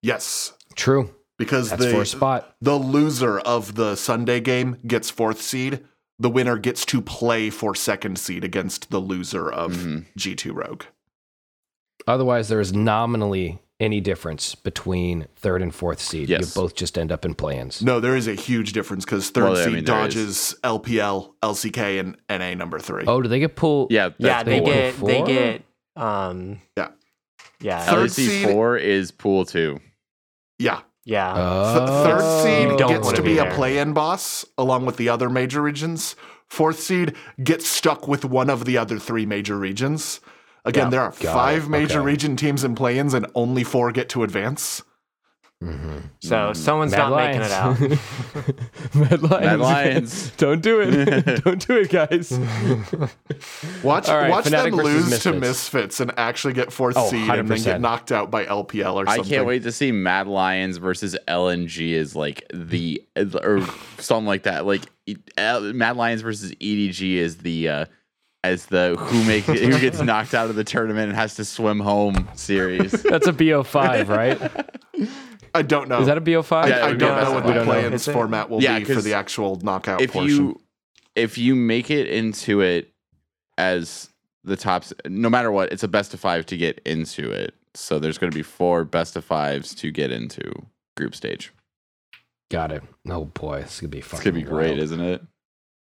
Yes. True. Because That's the, spot. the loser of the Sunday game gets fourth seed. The winner gets to play for second seed against the loser of Mm-hmm. G2 Rogue. Otherwise, there is nominally any difference between third and fourth seed. Yes. You both just end up in play-ins. No, there is a huge difference because third Well, I seed mean, there is. dodges LPL, LCK, and NA number three. Oh, do they get pulled? Yeah, yeah, they pool. get they get um Yeah. yeah Third LEC seed- four is pool two. Yeah. Yeah Th- Oh. third seed don't gets wanna be be, a play-in boss along with the other major regions. Fourth seed gets stuck with one of the other three major regions. Again, Yeah. there are Got five it. major Okay. region teams in play-ins, and only four get to advance. So someone's Mad not making it out [laughs] Mad Lions. Mad Lions. [laughs] Don't do it. [laughs] Don't do it, guys. Watch, All right, watch Fnatic them versus lose to Misfits. Misfits and actually get fourth Oh, seed and then get knocked out by LPL or something. I something. can't wait to see Mad Lions versus LNG is like the or something like that. Like Mad Lions versus EDG is the uh as the who make who gets knocked out of the tournament and has to swim home series. That's a BO5, right? I don't know. Is that a BO5? Yeah, I, I don't know what the of five. play-ins format will Yeah, be for the actual knockout if portion. you if you make it into it as the tops, no matter what, it's a best of five to get into it. So there's going to be four best of fives to get into group stage. Got it. Oh boy, this is gonna be It's fucking going to be great, wild. isn't it?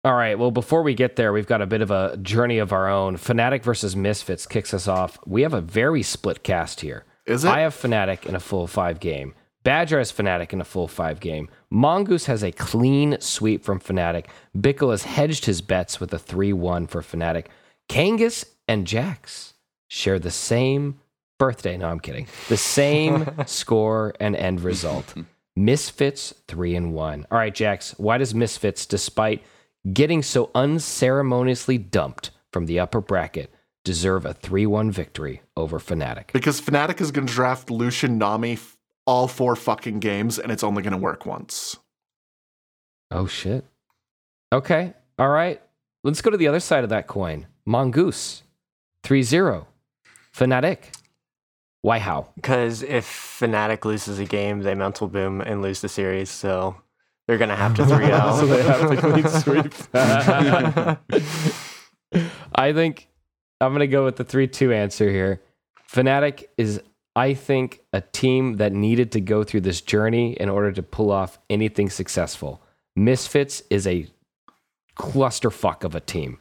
All right. Well, before we get there, we've got a bit of a journey of our own. Fnatic versus Misfits kicks us off. We have a very split cast here. Is it? I have Fnatic in a full five game. Badger has Fnatic in a full five game. Mongoose has a clean sweep from Fnatic. Bickle has hedged his bets with a 3 1 for Fnatic. Kangas and Jax share the same birthday. No, I'm kidding. The same [laughs] score and end result. Misfits 3 and 1. All right, Jax, why does Misfits, despite getting so unceremoniously dumped from the upper bracket, deserve a 3 1 victory over Fnatic? Because Fnatic is going to draft Lucian Nami f- all four fucking games, and it's only going to work once. Oh shit. Okay. All right. Let's go to the other side of that coin. Mongoose. 3-0. Fnatic. Why how? Because if Fnatic loses a game, they mental boom and lose the series. So they're gonna have to 3 [laughs] out. So they have to clean [laughs] sweep. [laughs] I think I'm going to go with the 3 2 answer here. Fnatic is, I think, a team that needed to go through this journey in order to pull off anything successful. Misfits is a clusterfuck of a team.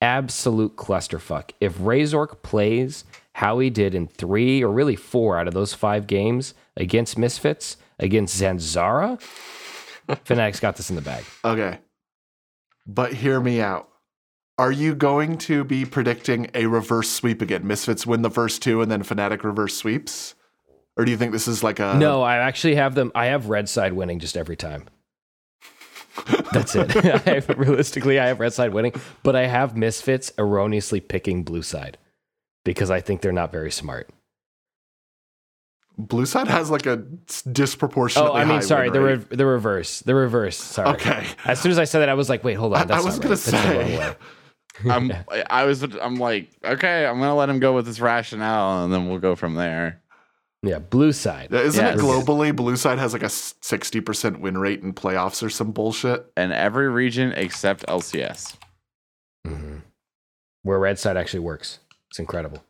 Absolute clusterfuck. If Razork plays how he did in three or really four out of those five games against Misfits, against Zanzarah, [laughs] Fnatic's got this in the bag. Okay. But hear me out. Are you going to be predicting a reverse sweep again? Misfits win the first two and then Fnatic reverse sweeps? Or do you think this is like a. No, I actually have them. I have red side winning just every time. [laughs] That's it. [laughs] I have, realistically, I have red side winning, but I have misfits erroneously picking blue side because I think they're not very smart. Blue side has like a disproportionately Oh, I mean, sorry, the re- the reverse, the reverse. Sorry. Okay. As soon as I said that, I was like, wait, hold on. I, I was right. to That's say. [laughs] way. I'm I was I'm like, okay, I'm gonna let him go with his rationale and then we'll go from there. Yeah, blue side. Isn't it globally? Blue side has like a 60% win rate in playoffs or some bullshit. And every region except LCS. Mhm. Where red side actually works. It's incredible.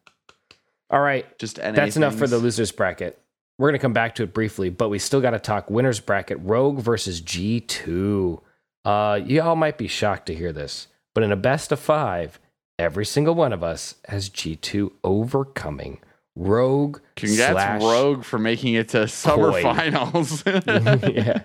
All right, Just NA That's enough for the losers bracket. We're going to come back to it briefly, but we still got to talk winners bracket Rogue versus G2. Uh, y'all might be shocked to hear this, but in a best of five, every single one of us has G2 overcoming Rogue. Congrats, slash- Rogue, for making it to summer Koi. finals. [laughs] [laughs] yeah.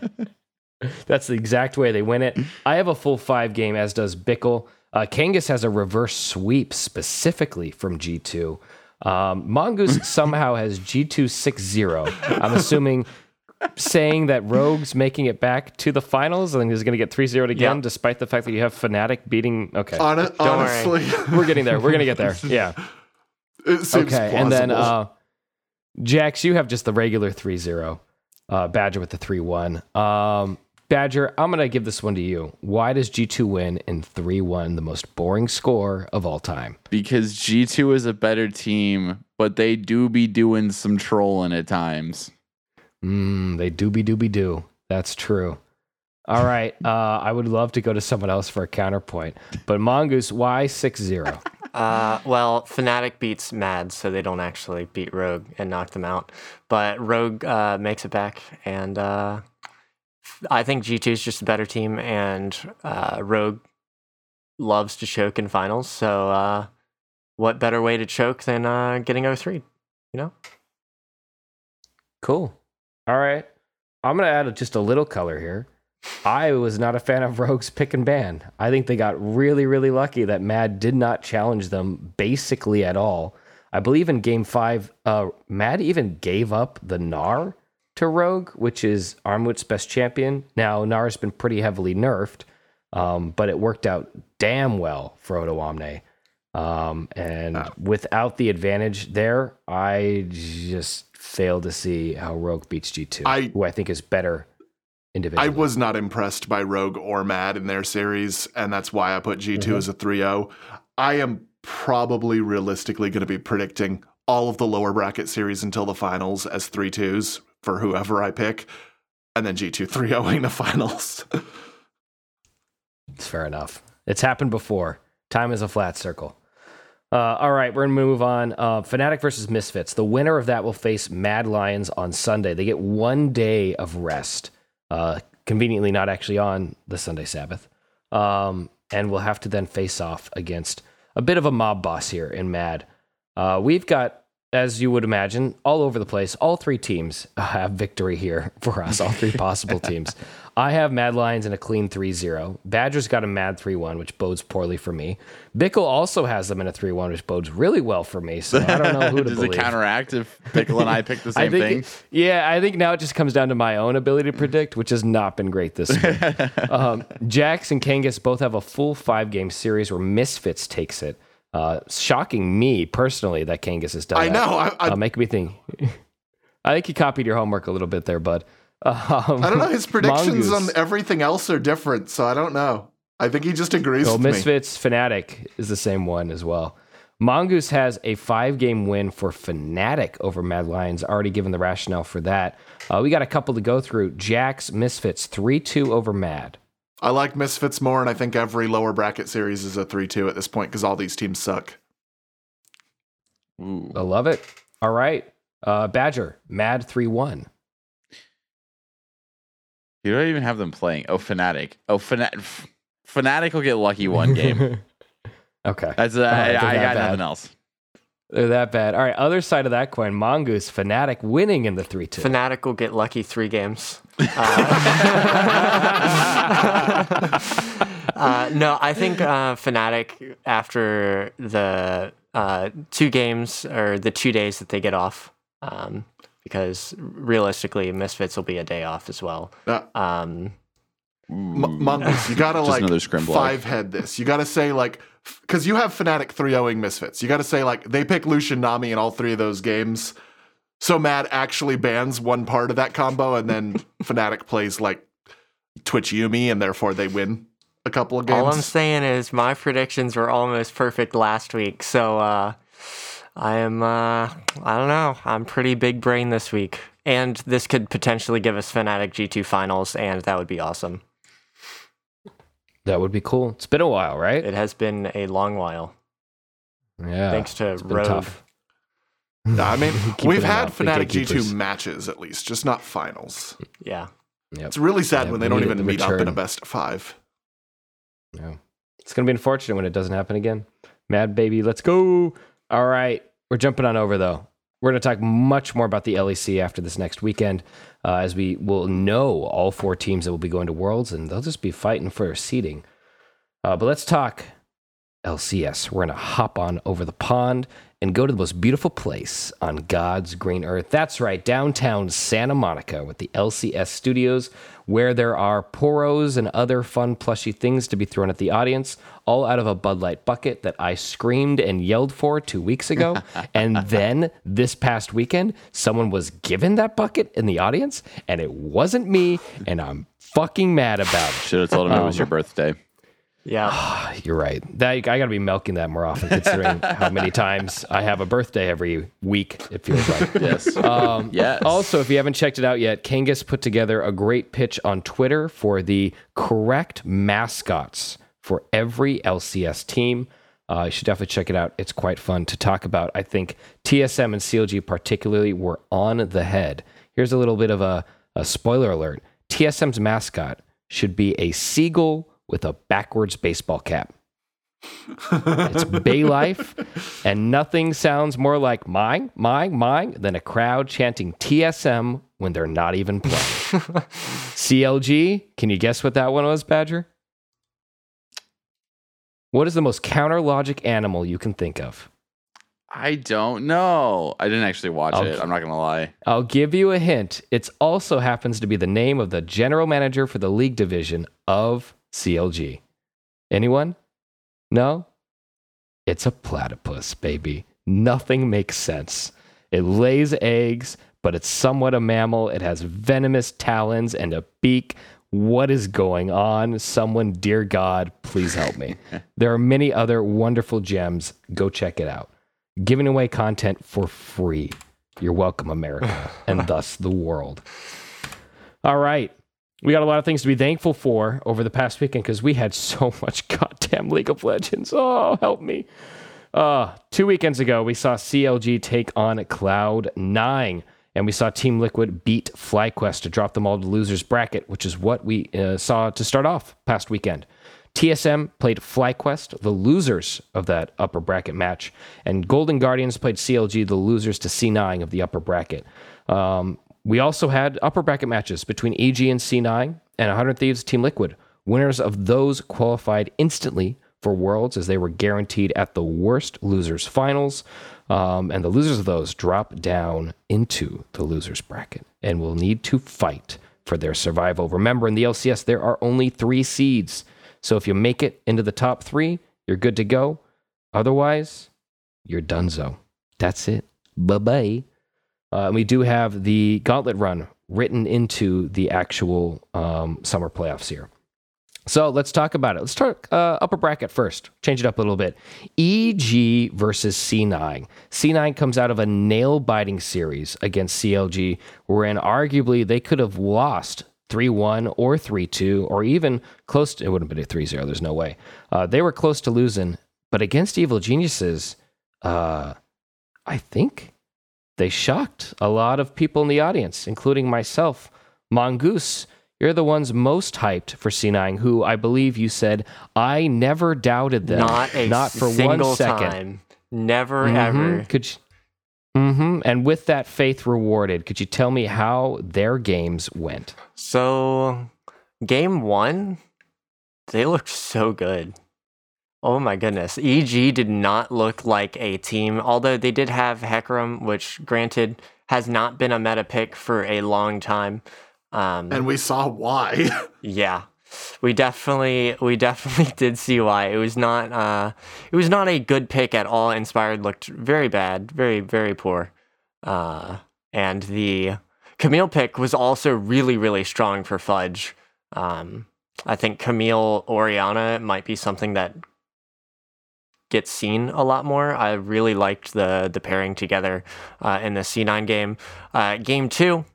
That's the exact way they win it. I have a full five game, as does Bickle. Uh, Kangas has a reverse sweep specifically from G2. Um, Mongoose [laughs] somehow has G2 6 0. I'm assuming saying that Rogue's making it back to the finals and he's going to get 3 0 again, Yep. despite the fact that you have Fnatic beating. Okay. Hon- worry. honestly, [laughs] We're getting there. We're going to get there. [laughs] Yeah. it seems Okay, and then uh, Jax, you have just the regular 3-0. Uh, Badger with the 3-1. Um, Badger, I'm gonna give this one to you. Why does G2 win in 3-1, the most boring score of all time? because G2 is a better team, but they do be doing some trolling at times. Mm, they dooby dooby doo. That's true. All right. Uh, I would love to go to someone else for a counterpoint, but Mongoose, why 6-0? [laughs] Uh, well, Fnatic beats Mad, so they don't actually beat Rogue and knock them out. But Rogue uh, makes it back, and uh, I think G2 is just a better team, and uh, Rogue loves to choke in finals. So, uh, what better way to choke than uh, getting 0-3? You know? Cool. All right. I'm going to add just a little color here. I was not a fan of Rogue's pick and ban. I think they got really, really lucky that Mad did not challenge them basically at all. I believe in game five, uh, Mad even gave up the Gnar to Rogue, which is Armwood's best champion. Now, Gnar's been pretty heavily nerfed, um, but it worked out damn well for Odoamne. Um, and without the advantage there, I just fail to see how Rogue beats G2, I- who I think is better individually. I was not impressed by Rogue or Mad in their series, and that's why I put G2 Mhm. as a 3 0. I am probably realistically going to be predicting all of the lower bracket series until the finals as 3 2s for whoever I pick, and then G2 3 0ing the [laughs] finals. It's fair enough. It's happened before. Time is a flat circle. Uh, all right, we're gonna move on. Uh, Fnatic versus Misfits. The winner of that will face Mad Lions on Sunday. They get one day of rest. Uh, conveniently, not actually on the Sunday Sabbath, um, and will have to then face off against a bit of a mob boss here in Mad. Uh, we've got as you would imagine, all over the place. All three teams [laughs] have victory here for us, all three possible [laughs] teams. I have Mad Lions in a clean 3 0. Badgers got a Mad 3 1, which bodes poorly for me. Bickle also has them in a 3 1, which bodes really well for me. So I don't know who [laughs] to Does believe. it counteract if Bickle and I pick the [laughs] I same think, thing? it- yeah, I think now it just comes down to my own ability to predict, which has not been great this year. [laughs] um, Jax and Kangas both have a full five game series where Misfits takes it. Uh, shocking me personally that Kangas has done. I that. know. I, I, uh, make me think. I think he copied your homework a little bit there, bud. Um, I don't know. His predictions Mongoose. on everything else are different, so I don't know. I think he just agrees So with me. Misfits Fnatic is the same one as well. Mongoose has a five game win for Fnatic over Mad Lions. Already given the rationale for that. Uh, we got a couple to go through. Jax Misfits 3 2 over Mad. I like Misfits more, and I think every lower bracket series is a 3 2 at this point because all these teams suck. Ooh. I love it. All right. Uh, Badger Mad 3 1. You don't even have them playing. Oh, Fnatic. Oh, Fnatic. Fnatic will get lucky one [laughs] game. okay. That's uh, Oh, I, I got bad. nothing else. They're that bad. All right. Other side of that coin Mongoose Fnatic winning in the 3 2. Fnatic will get lucky three games. [laughs] Uh, [laughs] uh, no, I think uh, Fnatic after the uh, two games or the two days that they get off, um, because realistically, Misfits will be a day off as well. Uh, Um, M- Mongoose, you gotta like another scrim five head this. You gotta say like because you have Fnatic 3 0ing Misfits. You gotta say like they pick Lucian Nami in all three of those games. So Mad actually bans one part of that combo, and then [laughs] Fnatic plays like Twitch Yuumi, and therefore they win a couple of games. all I'm saying is my predictions were almost perfect last week, so uh, I am. Uh, I don't know. I'm pretty big brain this week, and this could potentially give us Fnatic G2 finals, and that would be awesome. That would be cool. It's been a while, right? It has been a long while. yeah. Thanks to it's Rogue. tough. No, I mean, [laughs] we've had up, Fnatic. G2 matches at least, just not finals. Yeah. Yep. It's really sad Yeah, when they don't even the meet up in a best of five. Yeah. It's going to be unfortunate when it doesn't happen again. Mad baby, let's go. All right. We're jumping on over, though. We're going to talk much more about the LEC after this next weekend, uh, as we will know all four teams that will be going to Worlds, and they'll just be fighting for seeding. Uh, but let's talk LCS. We're going to hop on over the pond and go to the most beautiful place on God's green earth. That's right, downtown Santa Monica with the LCS studios, where there are poros and other fun, plushy things to be thrown at the audience, all out of a Bud Light bucket that I screamed and yelled for two weeks ago. [laughs] and then this past weekend, someone was given that bucket in the audience, and it wasn't me, and I'm fucking mad about it. Should have told him it was Um, your birthday. Yeah. [sighs] You're right. That I got to be milking that more often, considering [laughs] how many times I have a birthday every week. It feels like. [laughs] Yes. Um, Yes. Also, if you haven't checked it out yet, Kangas put together a great pitch on Twitter for the correct mascots for every LCS team. Uh, you should definitely check it out. It's quite fun to talk about. I think TSM and CLG particularly were on the head. Here's a little bit of a, a spoiler alert. TSM's mascot should be a seagull with a backwards baseball cap. it's Bay Life, and nothing sounds more like mine, mine, mine than a crowd chanting TSM when they're not even playing. [laughs] CLG, can you guess what that one was, Badger? What is the most counter logic animal you can think of? I don't know. I didn't actually watch I'll- it. I'm not gonna lie. I'll give you a hint. It also happens to be the name of the general manager for the league division of CLG. Anyone? No? It's a platypus, baby. Nothing makes sense. It lays eggs, but it's somewhat a mammal. It has venomous talons and a beak. What is going on? Someone, dear God, please help me. [laughs] there are many other wonderful gems. Go check it out. Giving away content for free. You're welcome, America, and [laughs] thus the world. All right. We got a lot of things to be thankful for over the past weekend because we had so [laughs] much goddamn League of Legends. Oh, help me. Uh, two weekends ago, we saw CLG take on Cloud9, and we saw Team Liquid beat FlyQuest to drop them all to losers bracket, which is what we uh, saw to start off past weekend. TSM played FlyQuest, the losers of that upper bracket match, and Golden Guardians played CLG, the losers to C9 of the upper bracket. Um, we also had upper bracket matches between EG and C9 and 100 Thieves Team Liquid. Winners of those qualified instantly for Worlds as they were guaranteed at the worst losers finals. Um, and the losers of those drop down into the losers bracket and will need to fight for their survival. Remember, in the LCS, there are only three seeds. So if you make it into the top three, you're good to go. Otherwise, you're donezo. That's it. Bye bye. Uh, and we do have the gauntlet run written into the actual um, summer playoffs here. So let's talk about it. Let's talk uh, upper bracket first. Change it up a little bit. EG versus C9. C9 comes out of a nail biting series against CLG, wherein arguably they could have lost 3 1 or 3 2, or even close to it wouldn't have been a 3 0. There's no way. Uh, they were close to losing, but against Evil Geniuses, uh, I think they shocked a lot of people in the audience, including myself. Mongoose, you're the ones most hyped for C9, who I believe you said I never doubted them. Not a not for single one second. time. Never Mhm. ever. Could you, Mm-hmm. And with that faith rewarded, could you tell me how their games went? So, game one, they looked so good. Oh my goodness. EG did not look like a team, although they did have Hecarim, which, granted, has not been a meta pick for a long time. Um, And we saw why. [laughs] yeah, we definitely we definitely [laughs] did see why it was not uh it was not a good pick at all. Inspired looked very bad, very very poor, uh, and the Camille pick was also really really strong for Fudge. Um, I think Camille Orianna might be something that gets seen a lot more. I really liked the the pairing together uh, in the C9 game. Uh, game two.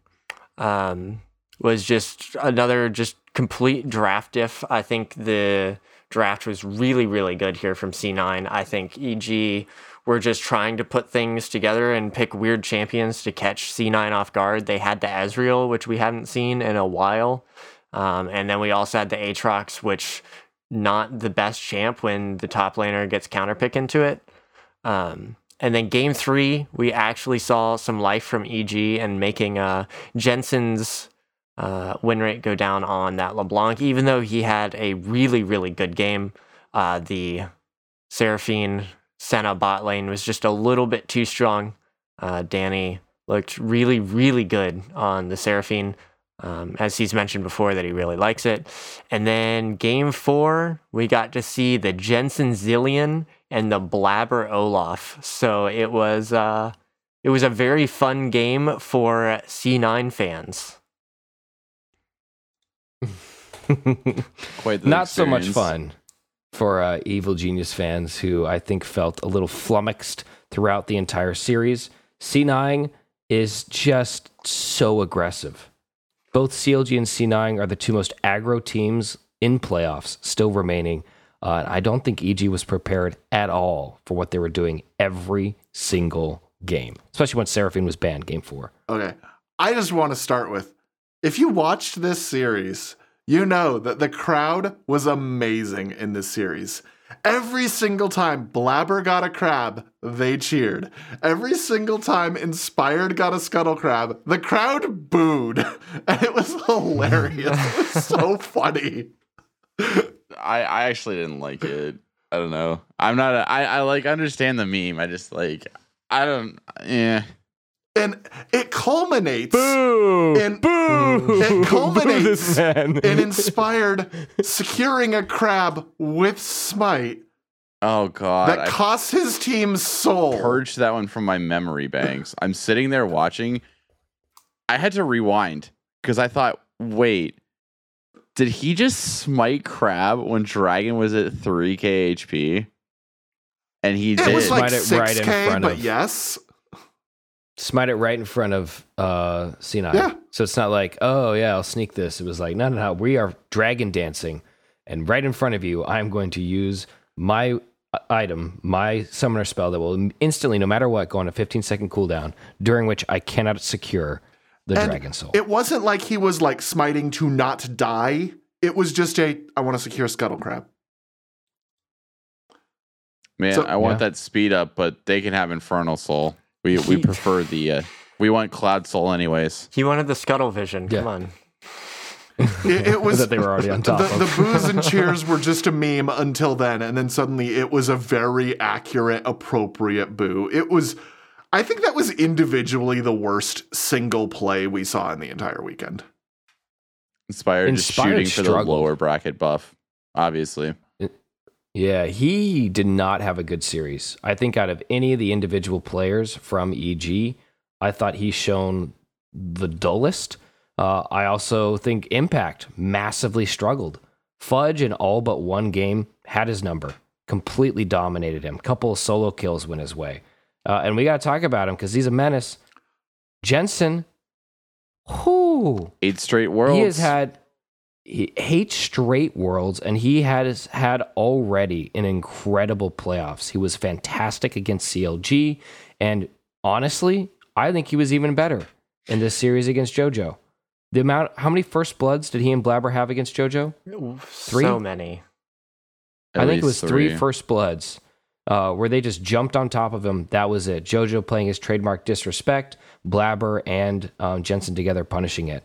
Um, was just another just complete draft diff. I think the draft was really, really good here from C9. I think EG were just trying to put things together and pick weird champions to catch C9 off guard. They had the Ezreal, which we hadn't seen in a while. Um, and then we also had the Aatrox, which not the best champ when the top laner gets counterpick into it. Um, and then game three, we actually saw some life from EG and making uh, Jensen's uh, win rate go down on that LeBlanc, even though he had a really, really good game. Uh, the Seraphine Senna bot lane was just a little bit too strong. Uh, Danny looked really, really good on the Seraphine, um, as he's mentioned before that he really likes it. And then game four, we got to see the Jensen Zilean and the Blabber Olaf. So it was uh, it was a very fun game for C9 fans. Quite the Not so much fun for uh, Evil Genius fans who I think felt a little flummoxed throughout the entire series. C9 is just so aggressive. Both CLG and C9 are the two most aggro teams in playoffs still remaining. Uh, I don't think EG was prepared at all for what they were doing every single game, especially when Seraphine was banned game four. Okay. I just want to start with if you watched this series, you know that the crowd was amazing in this series. Every single time Blabber got a crab, they cheered. Every single time Inspired got a scuttle crab, the crowd booed. [laughs] And it was hilarious. it was so [laughs] funny. I, I actually didn't like it. I don't know. I'm not. A, I I like understand the meme. I just like. I don't. Yeah. And it culminates Boo! in Boo! It [laughs] culminates Boo man. in Inspired securing a crab with Smite Oh god. that I costs his team soul. purged that one from my memory banks. I'm sitting there watching. I had to rewind because I thought, wait, did he just smite Crab when Dragon was at 3k HP? And he it did. was like Smite it right in 6k, front but of- yes. Smite it right in front of uh C9. Yeah. So it's not like, oh yeah, I'll sneak this. It was like, no, no, no. We are dragon dancing, and right in front of you, I'm going to use my uh, item, my summoner spell that will instantly, no matter what, go on a 15 second cooldown, during which I cannot secure the And dragon soul. It wasn't like he was like smiting to not die. It was just a I want to secure Scuttle Crab. Man, So- I want Yeah. that speed up, but they can have Infernal Soul. We we prefer the uh, we want Cloud Soul anyways. He wanted the scuttle vision. Come Yeah. on. It, it [laughs] was That they were already on top the, of. the boos and [laughs] cheers were just a meme until then, and then suddenly it was a very accurate, appropriate boo. It was, I think that was individually the worst single play we saw in the entire weekend. Inspired, just Inspired shooting for the struggled. lower bracket buff, obviously. Yeah, he did not have a good series. I think out of any of the individual players from EG, I thought he's shown the dullest. Uh, I also think Impact massively struggled. Fudge in all but one game had his number, completely dominated him. Couple of solo kills went his way. Uh, and we got to talk about him because he's a menace. Jensen, whoo, Eight straight worlds. he has had he, hates straight worlds, and he has had already an incredible playoffs. He was fantastic against CLG, and honestly, I think he was even better in this series against JoJo. The amount, how many first bloods did he and Blabber have against JoJo? Three? So many. At I think it least was three first bloods uh, where they just jumped on top of him. That was it. JoJo playing his trademark disrespect, Blabber and um, Jensen together punishing it.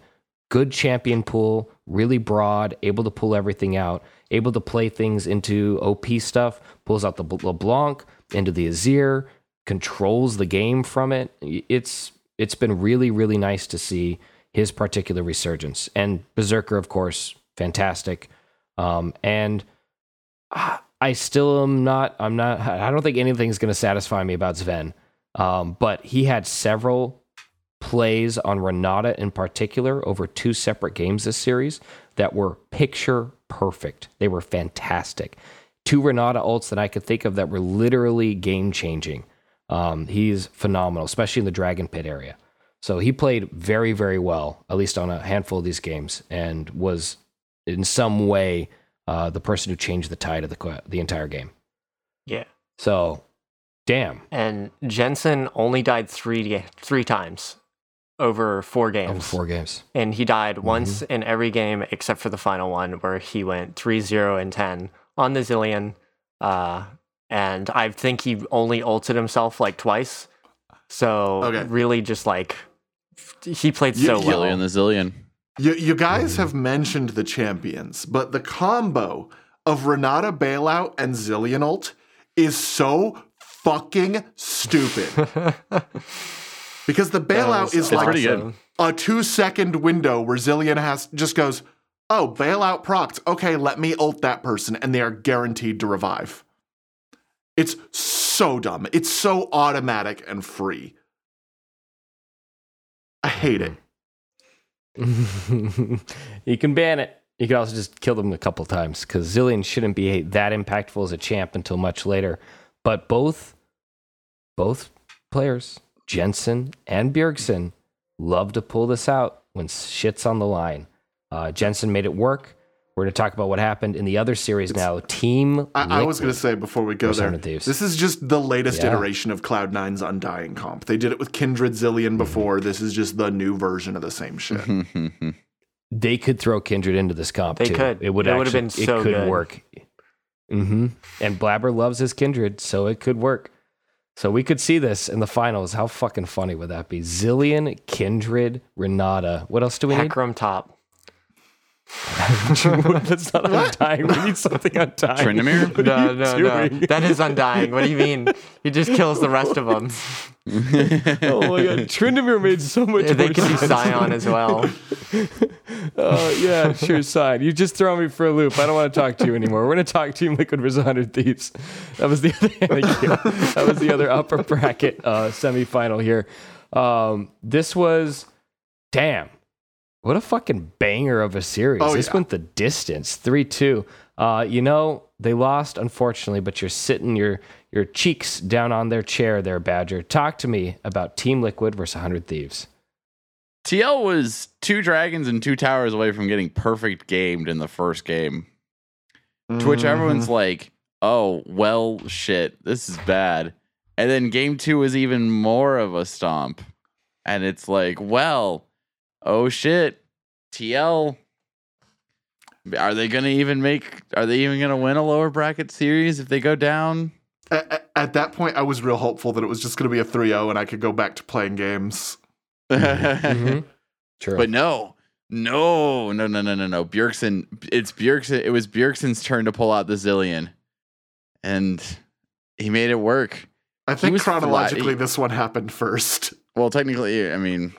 Good champion pool, really broad, able to pull everything out, able to play things into OP stuff, pulls out the LeBlanc into the Azir, controls the game from it. It's it's been really really nice to see his particular resurgence. And Berserker, of course, fantastic. Um, and I still am not. I'm not. I don't think anything's going to satisfy me about Sven. Um, but he had several plays on Renata in particular over two separate games this series that were picture perfect. They were fantastic. Two Renata ults that I could think of that were literally game changing. Um, he's phenomenal, especially in the Dragon Pit area. So he played very, very well, at least on a handful of these games, and was in some way uh, the person who changed the tide of the the entire game. Yeah. So, damn, And Jensen only died three three times over four games. over four games. And he died Mm-hmm. once in every game except for the final one where he went 3-0 and 10 on the Zilean. Uh, and I think he only ulted himself like twice. So Okay. really just like he played You- so you- well. Zilean the Zilean. You, you guys have mentioned the champions, but the combo of Renata Bailout and Zilean ult is so fucking stupid. [laughs] because the bailout is like awesome. a two second window where Zilean has just goes, oh, bailout procs. Okay, let me ult that person, and they are guaranteed to revive. It's so dumb. It's so automatic and free. I hate it. [laughs] you can ban it. You can also just kill them a couple times because Zilean shouldn't be that impactful as a champ until much later. But both, both players, Jensen and Bjergsen, love to pull this out when shit's on the line. Uh, Jensen made it work. We're going to talk about what happened in the other series now. Team. I, I was going to say before we go there, Thieves. this is just the latest Yeah. iteration of Cloud9's Undying comp. They did it with Kindred Mm-hmm. Zilean before. This is just the new version of the same shit. [laughs] they could throw Kindred into this comp They too. could. It would It would've actually, been so it could good. work. hmm And Blabber loves his Kindred, so it could work. So we could see this in the finals. How fucking funny would that be? Zilean, Kindred, Renata. What else do we need? Hecarim top. [laughs] That's not undying. We need something undying. Tryndamere? What are No, you no, no. doing? That is undying. What do you mean? He just kills the rest of them. [laughs] Oh my god, Tryndamere made so much. They more could be. Sion as well. [laughs] Oh yeah, sure, sign. You just throw me for a loop. I don't want to talk to you anymore. We're gonna talk Team Liquid versus 100 Thieves. That was the other. That was the other upper bracket uh, semifinal here. Um, this was, damn, what a fucking banger of a series. Oh, this yeah. went the distance, three two. Uh, you know they lost unfortunately, but you're sitting your your cheeks down on their chair there, Badger. Talk to me about Team Liquid versus 100 Thieves. TL was two dragons and two towers away from getting perfect gamed in the first game. To which everyone's Mm-hmm. like, oh, well, shit, this is bad. And then game two was even more of a stomp. And it's like, well, oh shit, TL. Are they going to even make, are they even going to win a lower bracket series if they go down? A- a- At that point, I was real hopeful that it was just going to be a 3 0 and I could go back to playing games. Mhm. [laughs] True. But no, no, no, no, no, no, no. Bjergsen, it's Bjergsen. It was Bjergsen's turn to pull out the Zilean, and he made it work. I think chronologically he- this one happened first. Well, technically, I mean,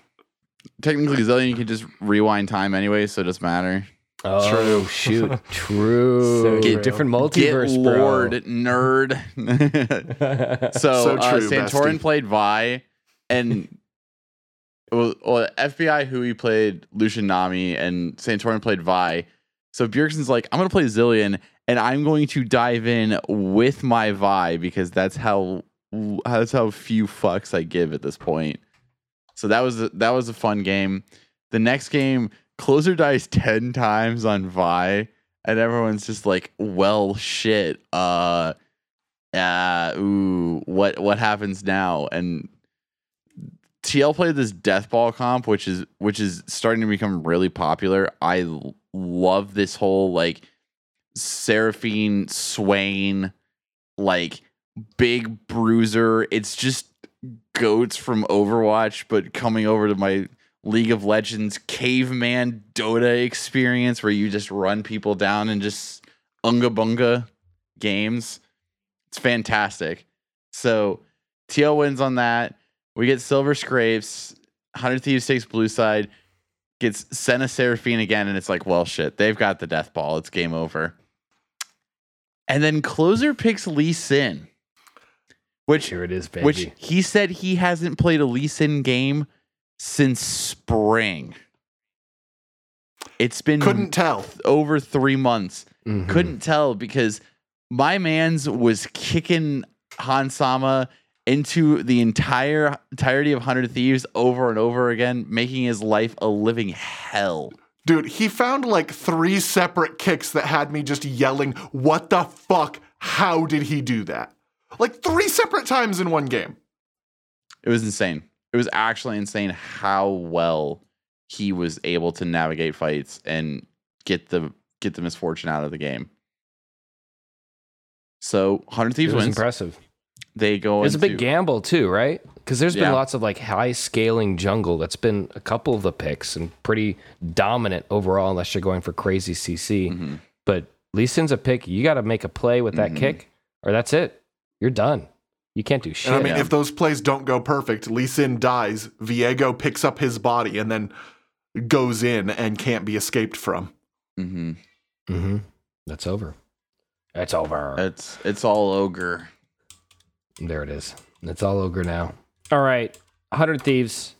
technically, Zilean you can just rewind time anyway, so it doesn't matter. oh, True. [laughs] shoot. True. So true. Different Get multiverse, Lord, bro. nerd. [laughs] so, So uh, true, Santorin bestie. played Vi, and well, well, FBI Huhi played Lucian Nami, and Santorin played Vi. So Bjergsen's like, I'm gonna play Zilean, and I'm going to dive in with my Vi because that's how that's how few fucks I give at this point. So that was a, that was a fun game. The next game, closer dies [laughs] ten times on Vi, and everyone's just like, "Well, shit, uh, uh, ooh, what what happens now?" And TL played this death ball comp, which is which is starting to become really popular. I love this whole like Seraphine Swain, like big bruiser. It's just goats from Overwatch, but coming over to my League of Legends caveman Dota experience where you just run people down and just unga bunga games. It's fantastic. So TL wins on that. We get Silver Scrapes. 100 Thieves takes blue side. Gets Senna Seraphine again, and it's like, well, shit. They've got the death ball. It's game over. And then closer picks Lee Sin, which Here it is, baby. which he said he hasn't played a Lee Sin game since spring. It's been Couldn't tell. over three months. Mhm. Couldn't tell because my man's was kicking Hansama into the entire entirety of Hundred Thieves over and over again, making his life a living hell. Dude, he found like three separate kicks that had me just yelling, What the fuck? How did he do that? Like three separate times in one game. It was insane. It was actually insane how well he was able to navigate fights and get the get the Miss Fortune out of the game. So Hundred It Thieves was wins. impressive. They go. It's a big gamble too, right? Because there's been Yeah. lots of like high scaling jungle. That's been a couple of the picks and pretty dominant overall, unless you're going for crazy CC. Mhm. But Lee Sin's a pick. You got to make a play with that Mhm. kick, or that's it. You're done. You can't do shit. And I mean, Yeah. if those plays don't go perfect, Lee Sin dies, Viego picks up his body and then goes in and can't be escaped from. Mm-hmm. Mm-hmm. That's over. That's over. It's it's all ogre. There it is. It's all ogre now. All right. 100 Thieves.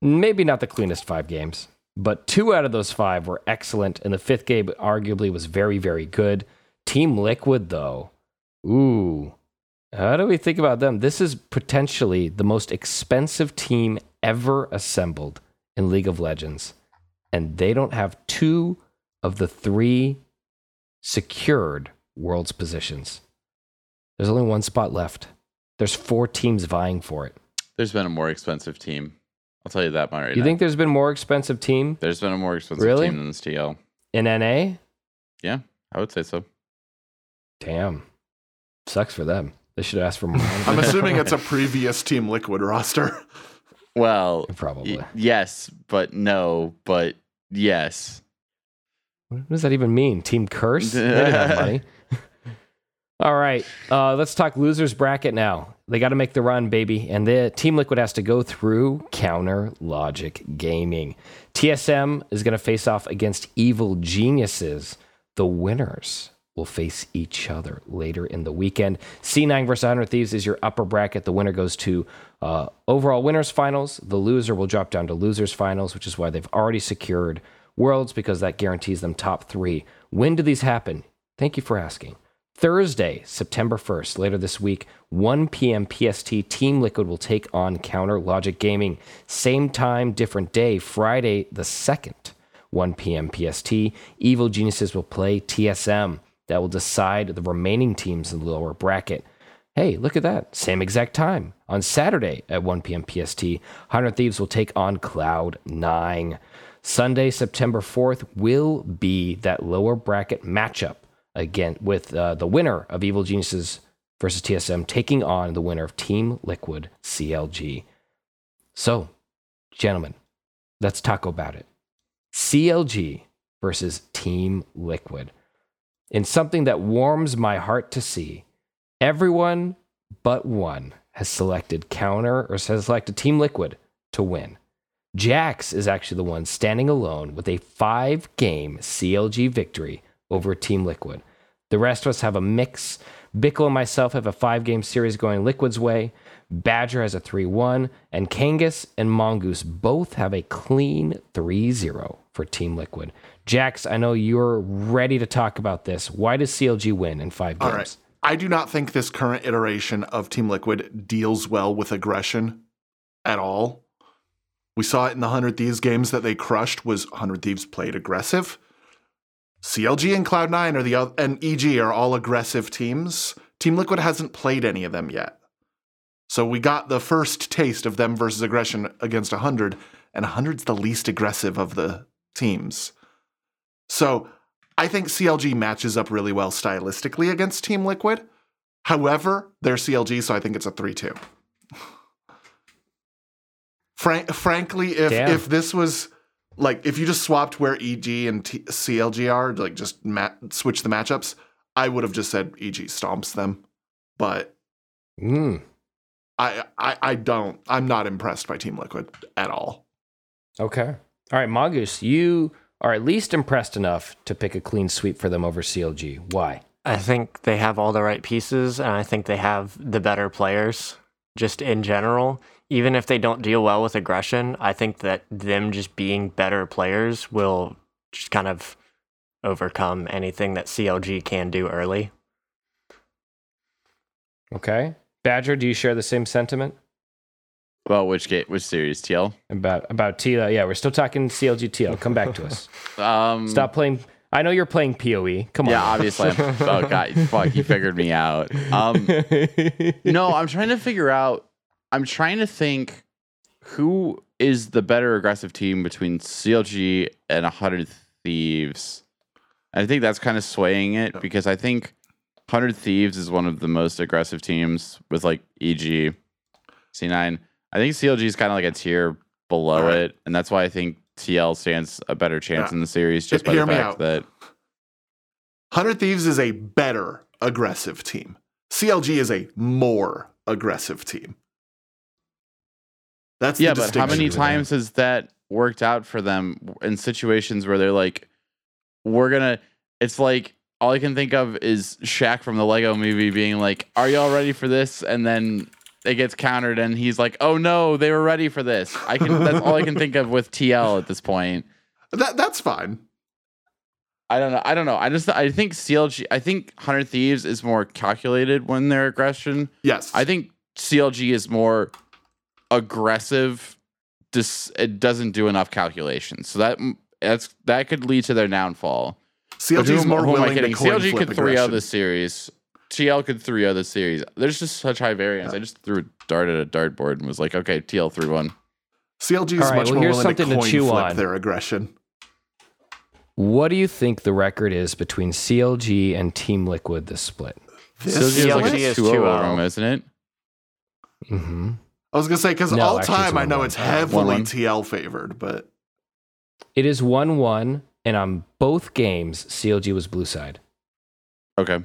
Maybe not the cleanest five games, but two out of those five were excellent. And the fifth game arguably was very, very good. Team Liquid, though. Ooh. How do we think about them? This is potentially the most expensive team ever assembled in League of Legends. And they don't have two of the three secured world's positions. There's only one spot left. There's four teams vying for it. There's been a more expensive team. I'll tell you that right you now. think there's been more expensive team there's been a more expensive Really? team than this TL? in NA? Yeah, I would say so. Damn. Sucks for them. They should ask for more. [laughs] I'm assuming it's a previous Team Liquid roster. [laughs] Well, Probably. y- yes, but no, but yes. What does that even mean? Team curse? They didn't have money. [laughs] All right, uh, let's talk losers bracket now. They got to make the run, baby, and the Team Liquid has to go through Counter Logic Gaming. TSM is going to face off against Evil Geniuses. The winners will face each other later in the weekend. C9 versus 100 Thieves is your upper bracket. The winner goes to uh, overall winners finals. The loser will drop down to losers finals, which is why they've already secured worlds because that guarantees them top three. When do these happen? Thank you for asking. Thursday, September 1st, later this week, 1 p.m. PST, Team Liquid will take on Counter Logic Gaming. Same time, different day, Friday the 2nd, 1 p.m. PST. Evil Geniuses will play TSM. That will decide the remaining teams in the lower bracket. Hey, look at that. Same exact time. On Saturday at 1 p.m. PST, 100 Thieves will take on Cloud9. Sunday, September 4th, will be that lower bracket matchup again with uh, the winner of Evil Geniuses versus TSM, taking on the winner of Team Liquid CLG. So, gentlemen, let's talk about it. CLG versus Team Liquid. In something that warms my heart to see, everyone but one has selected counter or has selected Team Liquid to win. Jax is actually the one standing alone with a five game CLG victory over Team Liquid. The rest of us have a mix. Bickle and myself have a five game series going Liquid's way. Badger has a 3 1, and Kangas and Mongoose both have a clean 3 0 for Team Liquid. Jax, I know you're ready to talk about this. Why does CLG win in five games? All right. I do not think this current iteration of Team Liquid deals well with aggression at all. We saw it in the 100 Thieves games that they crushed was 100 Thieves played aggressive. CLG and Cloud9 are the and EG are all aggressive teams. Team Liquid hasn't played any of them yet. So we got the first taste of them versus aggression against 100 and 100's the least aggressive of the teams. So I think CLG matches up really well stylistically against Team Liquid. However, they're CLG, so I think it's a 3 2. Frank, frankly, if Damn. if this was like if you just swapped where EG and T- CLG are, like just switch the matchups, I would have just said EG stomps them. But Mm, I, I I don't. I'm not impressed by Team Liquid at all. okay. All right, Mongoose, you are at least impressed enough to pick a clean sweep for them over CLG. Why? I think they have all the right pieces, and I think they have the better players just in general. Even if they don't deal well with aggression, I think that them just being better players will just kind of overcome anything that CLG can do early. Okay. Badger, do you share the same sentiment Well, which game? Which series? TL. about about TL? Yeah, we're still talking CLG TL. Come back to us. [laughs] Um, Stop playing. I know you're playing PoE. Come on. Yeah, obviously. I'm, [laughs] oh god, fuck, you figured me out. Um, [laughs] no, I'm trying to figure out. I'm trying to think who is the better aggressive team between CLG and 100 Thieves. I think that's kind of swaying it because I think 100 Thieves is one of the most aggressive teams with like EG, C9. I think CLG is kind of like a tier below Alright. it, and that's why I think TL stands a better chance Yeah. in the series just by Hear the fact out. that 100 Thieves is a better aggressive team. CLG is a more aggressive team. That's yeah, but how many times has that worked out for them in situations where they're like, we're gonna? It's like all I can think of is Shaq from the Lego Movie being like, "Are y'all ready for this?" And then it gets countered, and he's like, "Oh no, they were ready for this." I can. that's all I can think of with TL at this point. That that's fine. I don't know. I don't know. I just I think CLG. I think Hundred Thieves is more calculated when their aggression. Yes. I think CLG is more aggressive. Just it doesn't do enough calculations, so that that's that could lead to their downfall. CLG is more who am I willing to kidding? coin CLG could 3 0 aggression. this series. TL could 3 0 this series. There's just such high variance. I just threw a dart at a dartboard and was like, okay, TL 3 1. CLG is All right, much well, more here's willing to something to coin chew flip on. their aggression. What do you think the record is between CLG and Team Liquid this split? This CLG is like CLG a is 2 0 over 2-0. them, isn't it? hmm I was gonna say because No, all time I know it's heavily 1-1. TL favored, but It is 1 1, and on both games, CLG was blue side. Okay.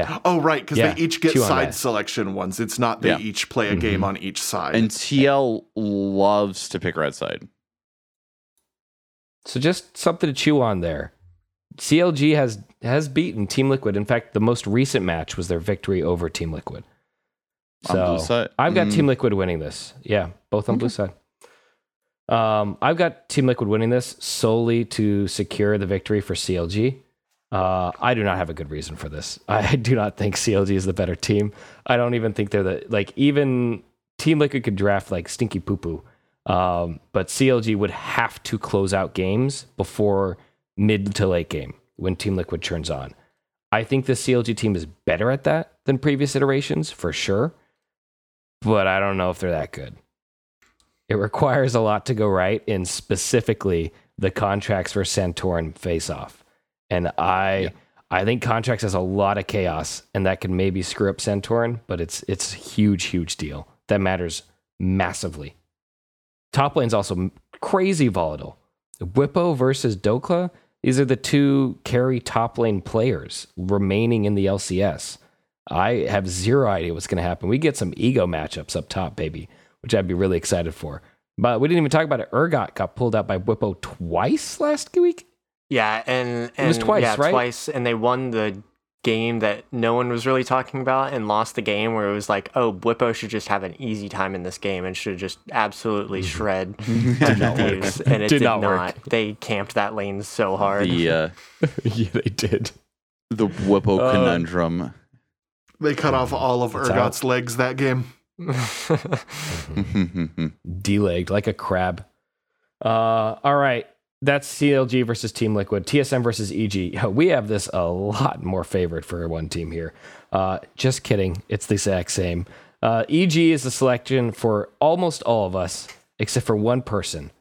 What? Yeah. Oh right, because Yeah, they each get chew side selection ones. It's not they Yeah. each play a game Mhm. on each side. And TL loves to pick red side. So just something to chew on there. CLG has has beaten Team Liquid. In fact, the most recent match was their victory over Team Liquid. On So blue side? I've got Mm. Team Liquid winning this. Yeah, both on blue side. Um, I've got Team Liquid winning this solely to secure the victory for CLG. Uh, I do not have a good reason for this. [laughs] I do not think CLG is the better team. I don't even think they're the like even Team Liquid could draft like Stinky Poo Poo, um, but CLG would have to close out games before mid to late game when Team Liquid turns on. I think the CLG team is better at that than previous iterations for sure, but I don't know if they're that good. It requires a lot to go right in specifically the Contractz for Santorin face off. And I Yeah. I think Contractz has a lot of chaos, and that could maybe screw up Santorin, but it's it's a huge, huge deal. That matters massively. Top lane's also crazy volatile. Bwipo versus Dhokla, these are the two carry top lane players remaining in the LCS. I have zero idea what's going to happen. We get some ego matchups up top, baby, which I'd be really excited for. But we didn't even talk about it. Urgot got pulled out by Bwipo twice last week. Yeah, and, and It was twice, yeah, right? twice, and they won the game that no one was really talking about, and lost the game where it was like, oh, Bwipo should just have an easy time in this game and should just absolutely shred [laughs] Did not work. Thieves, and it Did did, not not. They camped that lane so hard. The uh, [laughs] [laughs] yeah, they did. the Bwipo Uh, conundrum. They cut off all of It's Urgot's legs that game. delegged like a crab. Uh, all right. That's CLG versus Team Liquid. TSM versus EG. We have this a lot more favored for one team here. Uh, just kidding. It's the exact same. Uh, EG is the selection for almost all of us, except for one person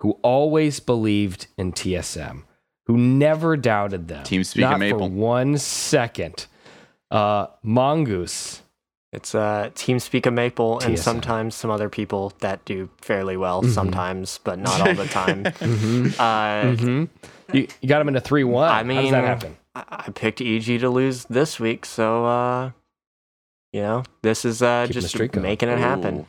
who always believed in TSM, who never doubted them. Team Speak Not Maple. for one second. Uh, Mongoose. It's uh, TeamSpeak of Maple and TSM. sometimes some other people that do fairly well Mm-hmm. sometimes, but not all the [laughs] time. Mhm. Uh, Mhm. You, you got him in a 3 1. I mean, How does mean, that happen? I I picked EG to lose this week, so uh, you know, this is uh, just making it happen. Ooh.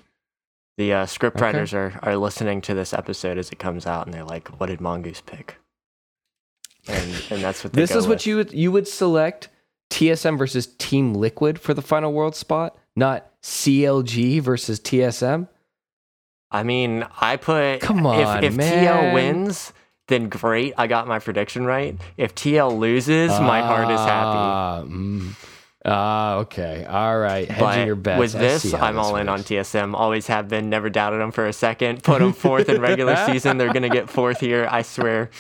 The uh, script Okay. writers are, are listening to this episode as it comes out, and they're like, "What did Mongoose pick?" And and that's what they This go is what you would you would select TSM versus Team Liquid for the final world spot, not CLG versus TSM. I mean, I put Come on, if, if. TL wins, then great, I got my prediction right. If TL loses, my heart is happy. Ah, mm. Ah, okay, all right. Hedging But your bets. with this, I'm all in on. TSM. Always have been. Never doubted them for a second. Put them fourth in regular [laughs] season. They're gonna get fourth here. I swear.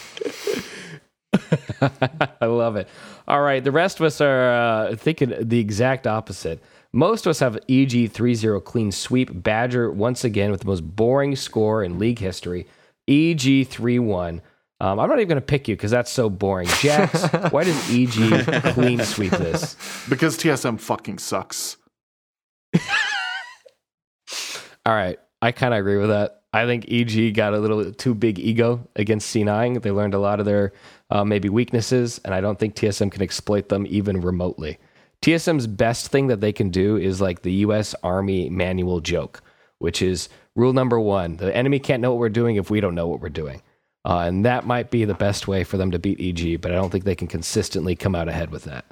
[laughs] I love it. All right, the rest of us are uh, thinking the exact opposite. Most of us have EG 3-0 clean sweep. Badger once again with the most boring score in league history. EG 3-1. Um, I'm not even going to pick you because that's so boring. Jax, [laughs] why does EG clean sweep this? Because TSM fucking sucks. All right, I kind of agree with that. I think EG got a little too big ego against C9. They learned a lot of their uh, maybe weaknesses, and I don't think TSM can exploit them even remotely. TSM's best thing that they can do is like the U.S. Army manual joke, which is rule number one: the enemy can't know what we're doing if we don't know what we're doing, uh, and that might be the best way for them to beat EG. But I don't think they can consistently come out ahead with that.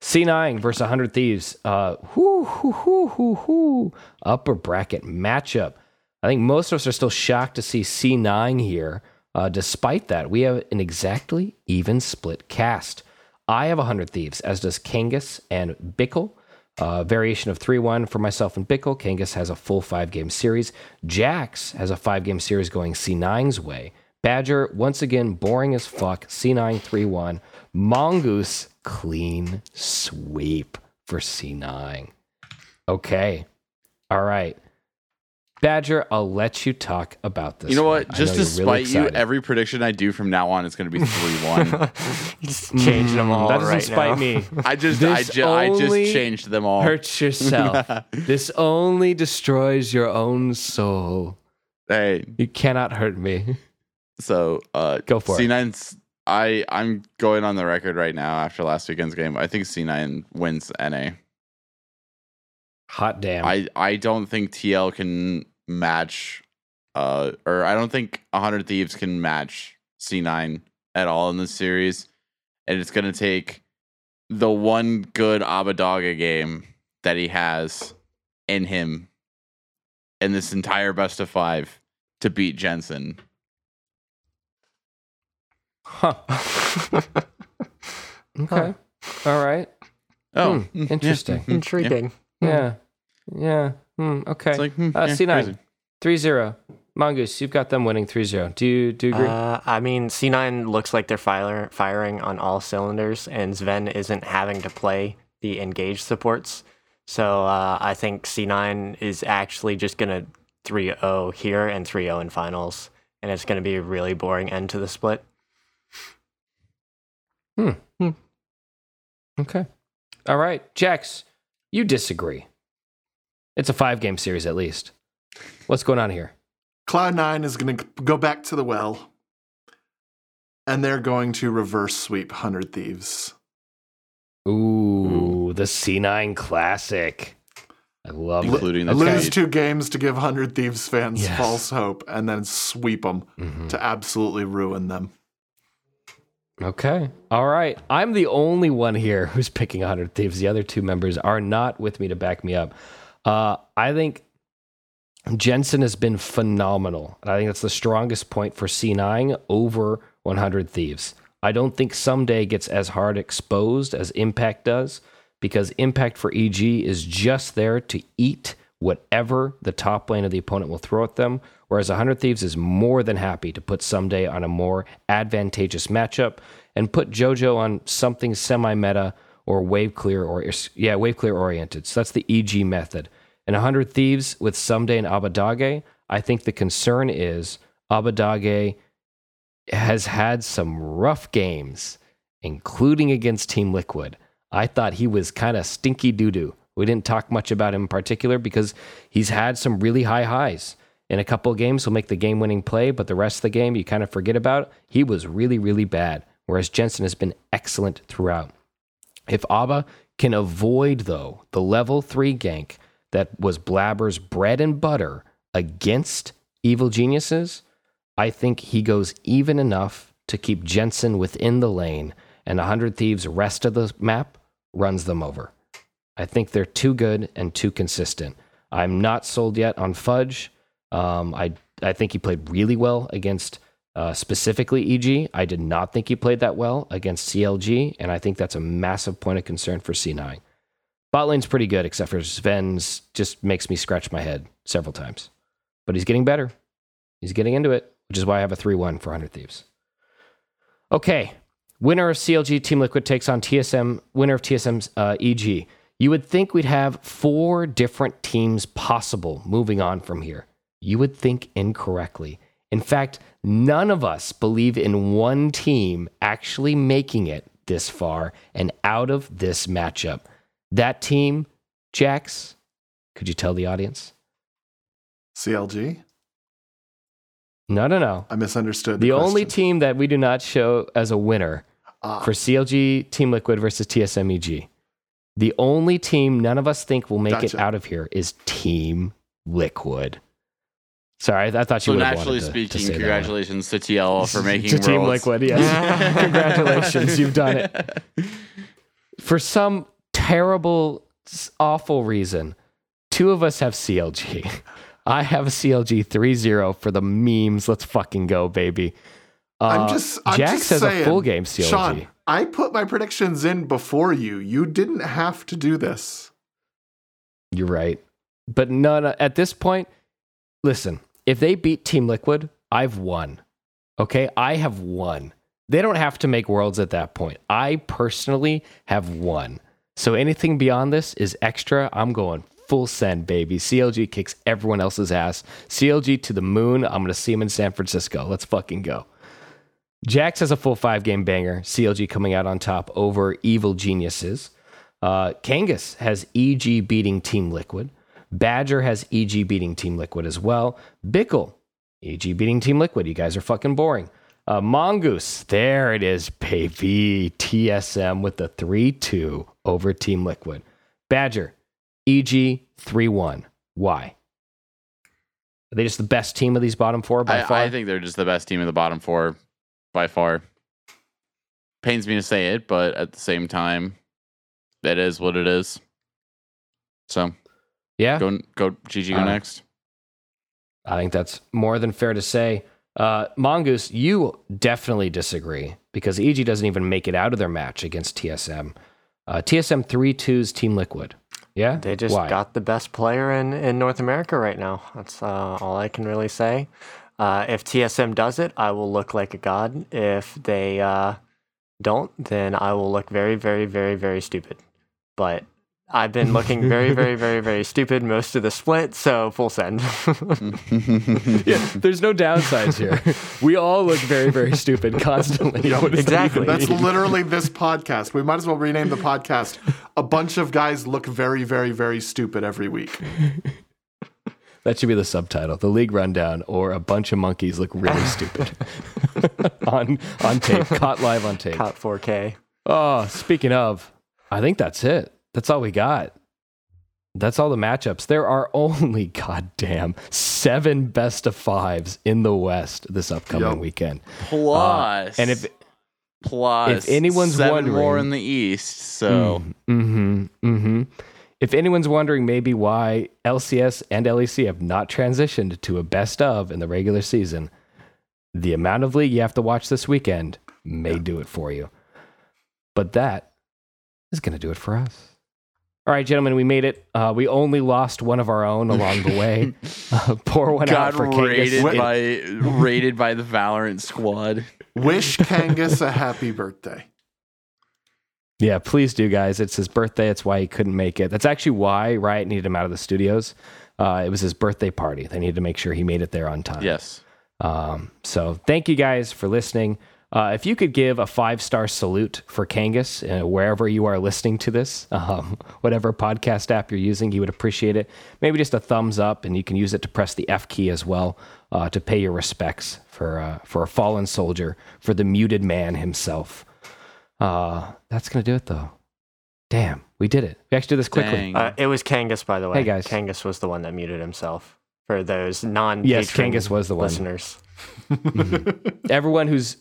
C9 versus 100 Thieves. Uh, whoo, whoo, whoo, whoo, whoo. Upper bracket matchup. I think most of us are still shocked to see C9 here. Uh, despite that, we have an exactly even split cast. I have 100 Thieves, as does Kangas and Bickle. Uh, variation of 3 1 for myself and Bickle. Kangas has a full five game series. Jax has a five game series going C9's way. Badger, once again, boring as fuck. C9 3 1. Mongoose, clean sweep for C9. Okay. All right. Badger, I'll let you talk about this. You know one. what? Just know to you're really you, every prediction I do from now on is going to be three one. [laughs] Just changing them all that doesn't right spite now. me. I just, I, This ju- I just changed them all. Hurt yourself. [laughs] this only destroys your own soul. Hey, You cannot hurt me. so uh, Go for it. C9's. I I'm going on the record right now after last weekend's game. I think C9 wins NA. Hot damn. I I don't think TL can match, uh, or I don't think 100 Thieves can match C9 at all in this series, and it's gonna take the one good Abbedagge game that he has in him in this entire best of five to beat Jensen. huh. [laughs] Okay. All right. Oh, Hmm, mm, yeah, interesting. mhm, yeah. Intriguing. Yeah. Yeah. Hmm. Okay. It's like hmm, Uh, yeah, C9. crazy. 3 0. Mongoose, you've got them winning 3 0. Do you, do you agree? Uh, I mean, C9 looks like they're fire, firing on all cylinders, and Zven isn't having to play the engaged supports. So uh, I think C9 is actually just going to 3 0 here and 3 0 in finals. And it's going to be a really boring end to the split. Hmm. Okay. All right. Jax, you disagree. It's a five game series at least. What's going on here? Cloud9 is going to go back to the well, and they're going to reverse sweep 100 Thieves. Ooh, the C9 Classic. I love it. Including the Okay. Lose two games to give 100 Thieves fans Yes. false hope, and then sweep them Mhm. to absolutely ruin them. Okay. All right. I'm the only one here who's picking 100 Thieves. The other two members are not with me to back me up. Uh, I think Jensen has been phenomenal. And I think that's the strongest point for C9 over 100 Thieves. I don't think Ssumday gets as hard exposed as Impact does because Impact for EG is just there to eat whatever the top lane of the opponent will throw at them, whereas 100 Thieves is more than happy to put Ssumday on a more advantageous matchup and put JoJo on something semi meta or wave clear or yeah, wave clear oriented. So that's the EG method. And 100 Thieves with Ssumday and Abbedagge, I think the concern is Abbedagge has had some rough games, including against Team Liquid. I thought he was kind of stinky doo doo. We didn't talk much about him in particular because he's had some really high highs. In a couple of games, he'll make the game winning play, but the rest of the game, you kind of forget about. He was really, really bad, whereas Jensen has been excellent throughout. If Abba can avoid, though, the level three gank that was Blaber's bread and butter against evil geniuses, I think he goes even enough to keep Jensen within the lane, and 100 Thieves' rest of the map runs them over. I think they're too good and too consistent. I'm not sold yet on Fudge. Um, I I think he played really well against uh, specifically EG. I did not think he played that well against CLG, and I think that's a massive point of concern for C9. Bot lane's pretty good, except for Zven's just makes me scratch my head several times. But he's getting better. He's getting into it, which is why I have a 3 1 for 100 Thieves. Okay. Winner of CLG Team Liquid takes on TSM, winner of TSM's uh, EG. You would think we'd have four different teams possible moving on from here. You would think incorrectly. In fact, none of us believe in one team actually making it this far and out of this matchup. That team, Jax, could you tell the audience? CLG? No, no, no. I misunderstood. The The, only team that we do not show as a winner Ah. for CLG Team Liquid versus TSMEG. The only team none of us think will make it out of here is Team Liquid. Sorry, I, I thought you So would naturally wanted to, speaking, to say that one. congratulations to TL [laughs] for making to Team Liquid. Yes, [laughs] congratulations, you've done it. [laughs] For some terrible, awful reason, two of us have CLG. I have a CLG 3-0 for the memes. Let's fucking go, baby. Uh, I'm just. I'm Jax just has saying, a full game CLG. Sean, I put my predictions in before you. You didn't have to do this. You're right. But no, no, at this point, listen, if they beat Team Liquid, I've won. Okay? I have won. They don't have to make worlds at that point. I personally have won. So anything beyond this is extra. I'm going full send, baby. CLG kicks everyone else's ass. CLG to the moon. I'm going to see him in San Francisco. Let's fucking go. Jax has a full five game banger. CLG coming out on top over Evil Geniuses. Uh, Kangas has EG beating Team Liquid. Badger has EG beating Team Liquid as well. Bickle, EG beating Team Liquid. You guys are fucking boring. Uh, Mongoose, there it is, baby. TSM with the 3 2 over Team Liquid. Badger, EG 3 1. Why? Are they just the best team of these bottom four by far? I, I think they're just the best team in the bottom four by far. Pains me to say it, but at the same time, it is what it is. So yeah. go go GG go Uh, next. I think that's more than fair to say. Uh, Mongoose, you definitely disagree because EG doesn't even make it out of their match against TSM. Uh, TSM 3 2's Team Liquid. Yeah? They just Why? got the best player in, in North America right now. That's uh, all I can really say. Uh, if TSM does it, I will look like a god. If they uh, don't, then I will look very, very, very, very stupid. But I've been looking very, [laughs] very, very, very stupid most of the split, so full send. [laughs] yeah, there's no downsides here. We all look very, very stupid constantly. [laughs] What does that exactly. That's literally this podcast. We might as well rename the podcast. A bunch of guys look very, very, very stupid every week. That should be the subtitle: "The League Rundown" or "A bunch of monkeys look really stupid." on on tape, caught live on tape. Caught 4K. Oh, speaking of, I think that's it. That's all we got. That's all the matchups. There are [laughs] only goddamn seven best of fives in the West this upcoming Yep. weekend. Plus, and if plus, if anyone's seven more wondering- in the East, so Mm-hmm. Mm-hmm. If anyone's wondering maybe why LCS and LEC have not transitioned to a best of in the regular season, the amount of league you have to watch this weekend may do it for you. But that is going to do it for us. All right, gentlemen, we made it. Uh, we only lost one of our own along the way. [laughs] Uh, pour one out got for Kangas. rated Wait. by rated by the Valorant squad. Wish [laughs] Kangas a happy birthday. Yeah, please do, guys. It's his birthday. It's why he couldn't make it. That's actually why Riot needed him out of the studios. Uh, it was his birthday party. They needed to make sure he made it there on time. Yes. Um, so thank you guys for listening. Uh, if you could give a five star salute for Kangas uh, wherever you are listening to this, [laughs] um, whatever podcast app you're using, he would appreciate it. Maybe just a thumbs up, and you can use it to press the F key as well uh, to pay your respects for uh, for a fallen soldier, for the muted man himself. Uh, that's gonna do it though. Damn, we did it. We actually did this quickly. Uh, it was Kangas, by the way. Hey, guys. Kangas was the one that muted himself for those non Yes, Kangas was the one. listeners. [laughs] Everyone who's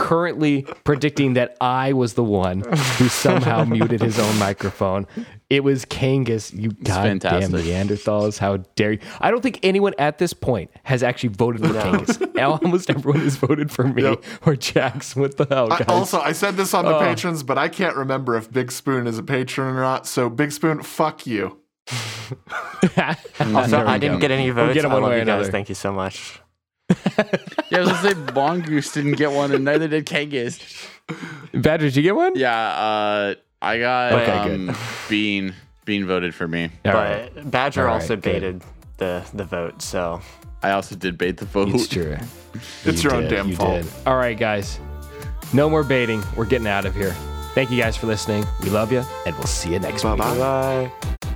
currently predicting that I was the one who somehow [laughs] muted his own microphone. It was Kangas, you goddamn fantastic. Neanderthals. How dare you? I don't think anyone at this point has actually voted for Kangas. [laughs] Almost everyone has voted for me Yep. or Jax. What the hell, I, also, I said this on the Oh. patrons, but I can't remember if Big Spoon is a patron or not. So, Big Spoon, fuck you. Also, [laughs] I didn't go. get any We'll votes. get 'em I one love way you or guys. another. Thank you so much. [laughs] Yeah, I was gonna say Bongoose didn't get one, and neither did Kangas. Badger, did you get one? Yeah, uh, I got Okay, um, Bean. Bean voted for me. All but right. Badger All right, also good. baited the the vote. So I also did bait the vote. It's true. [laughs] It's You your own damn you fault. did. All right, guys. No more baiting. We're getting out of here. Thank you guys for listening. We love you, and we'll see you next week. Bye-bye. bye.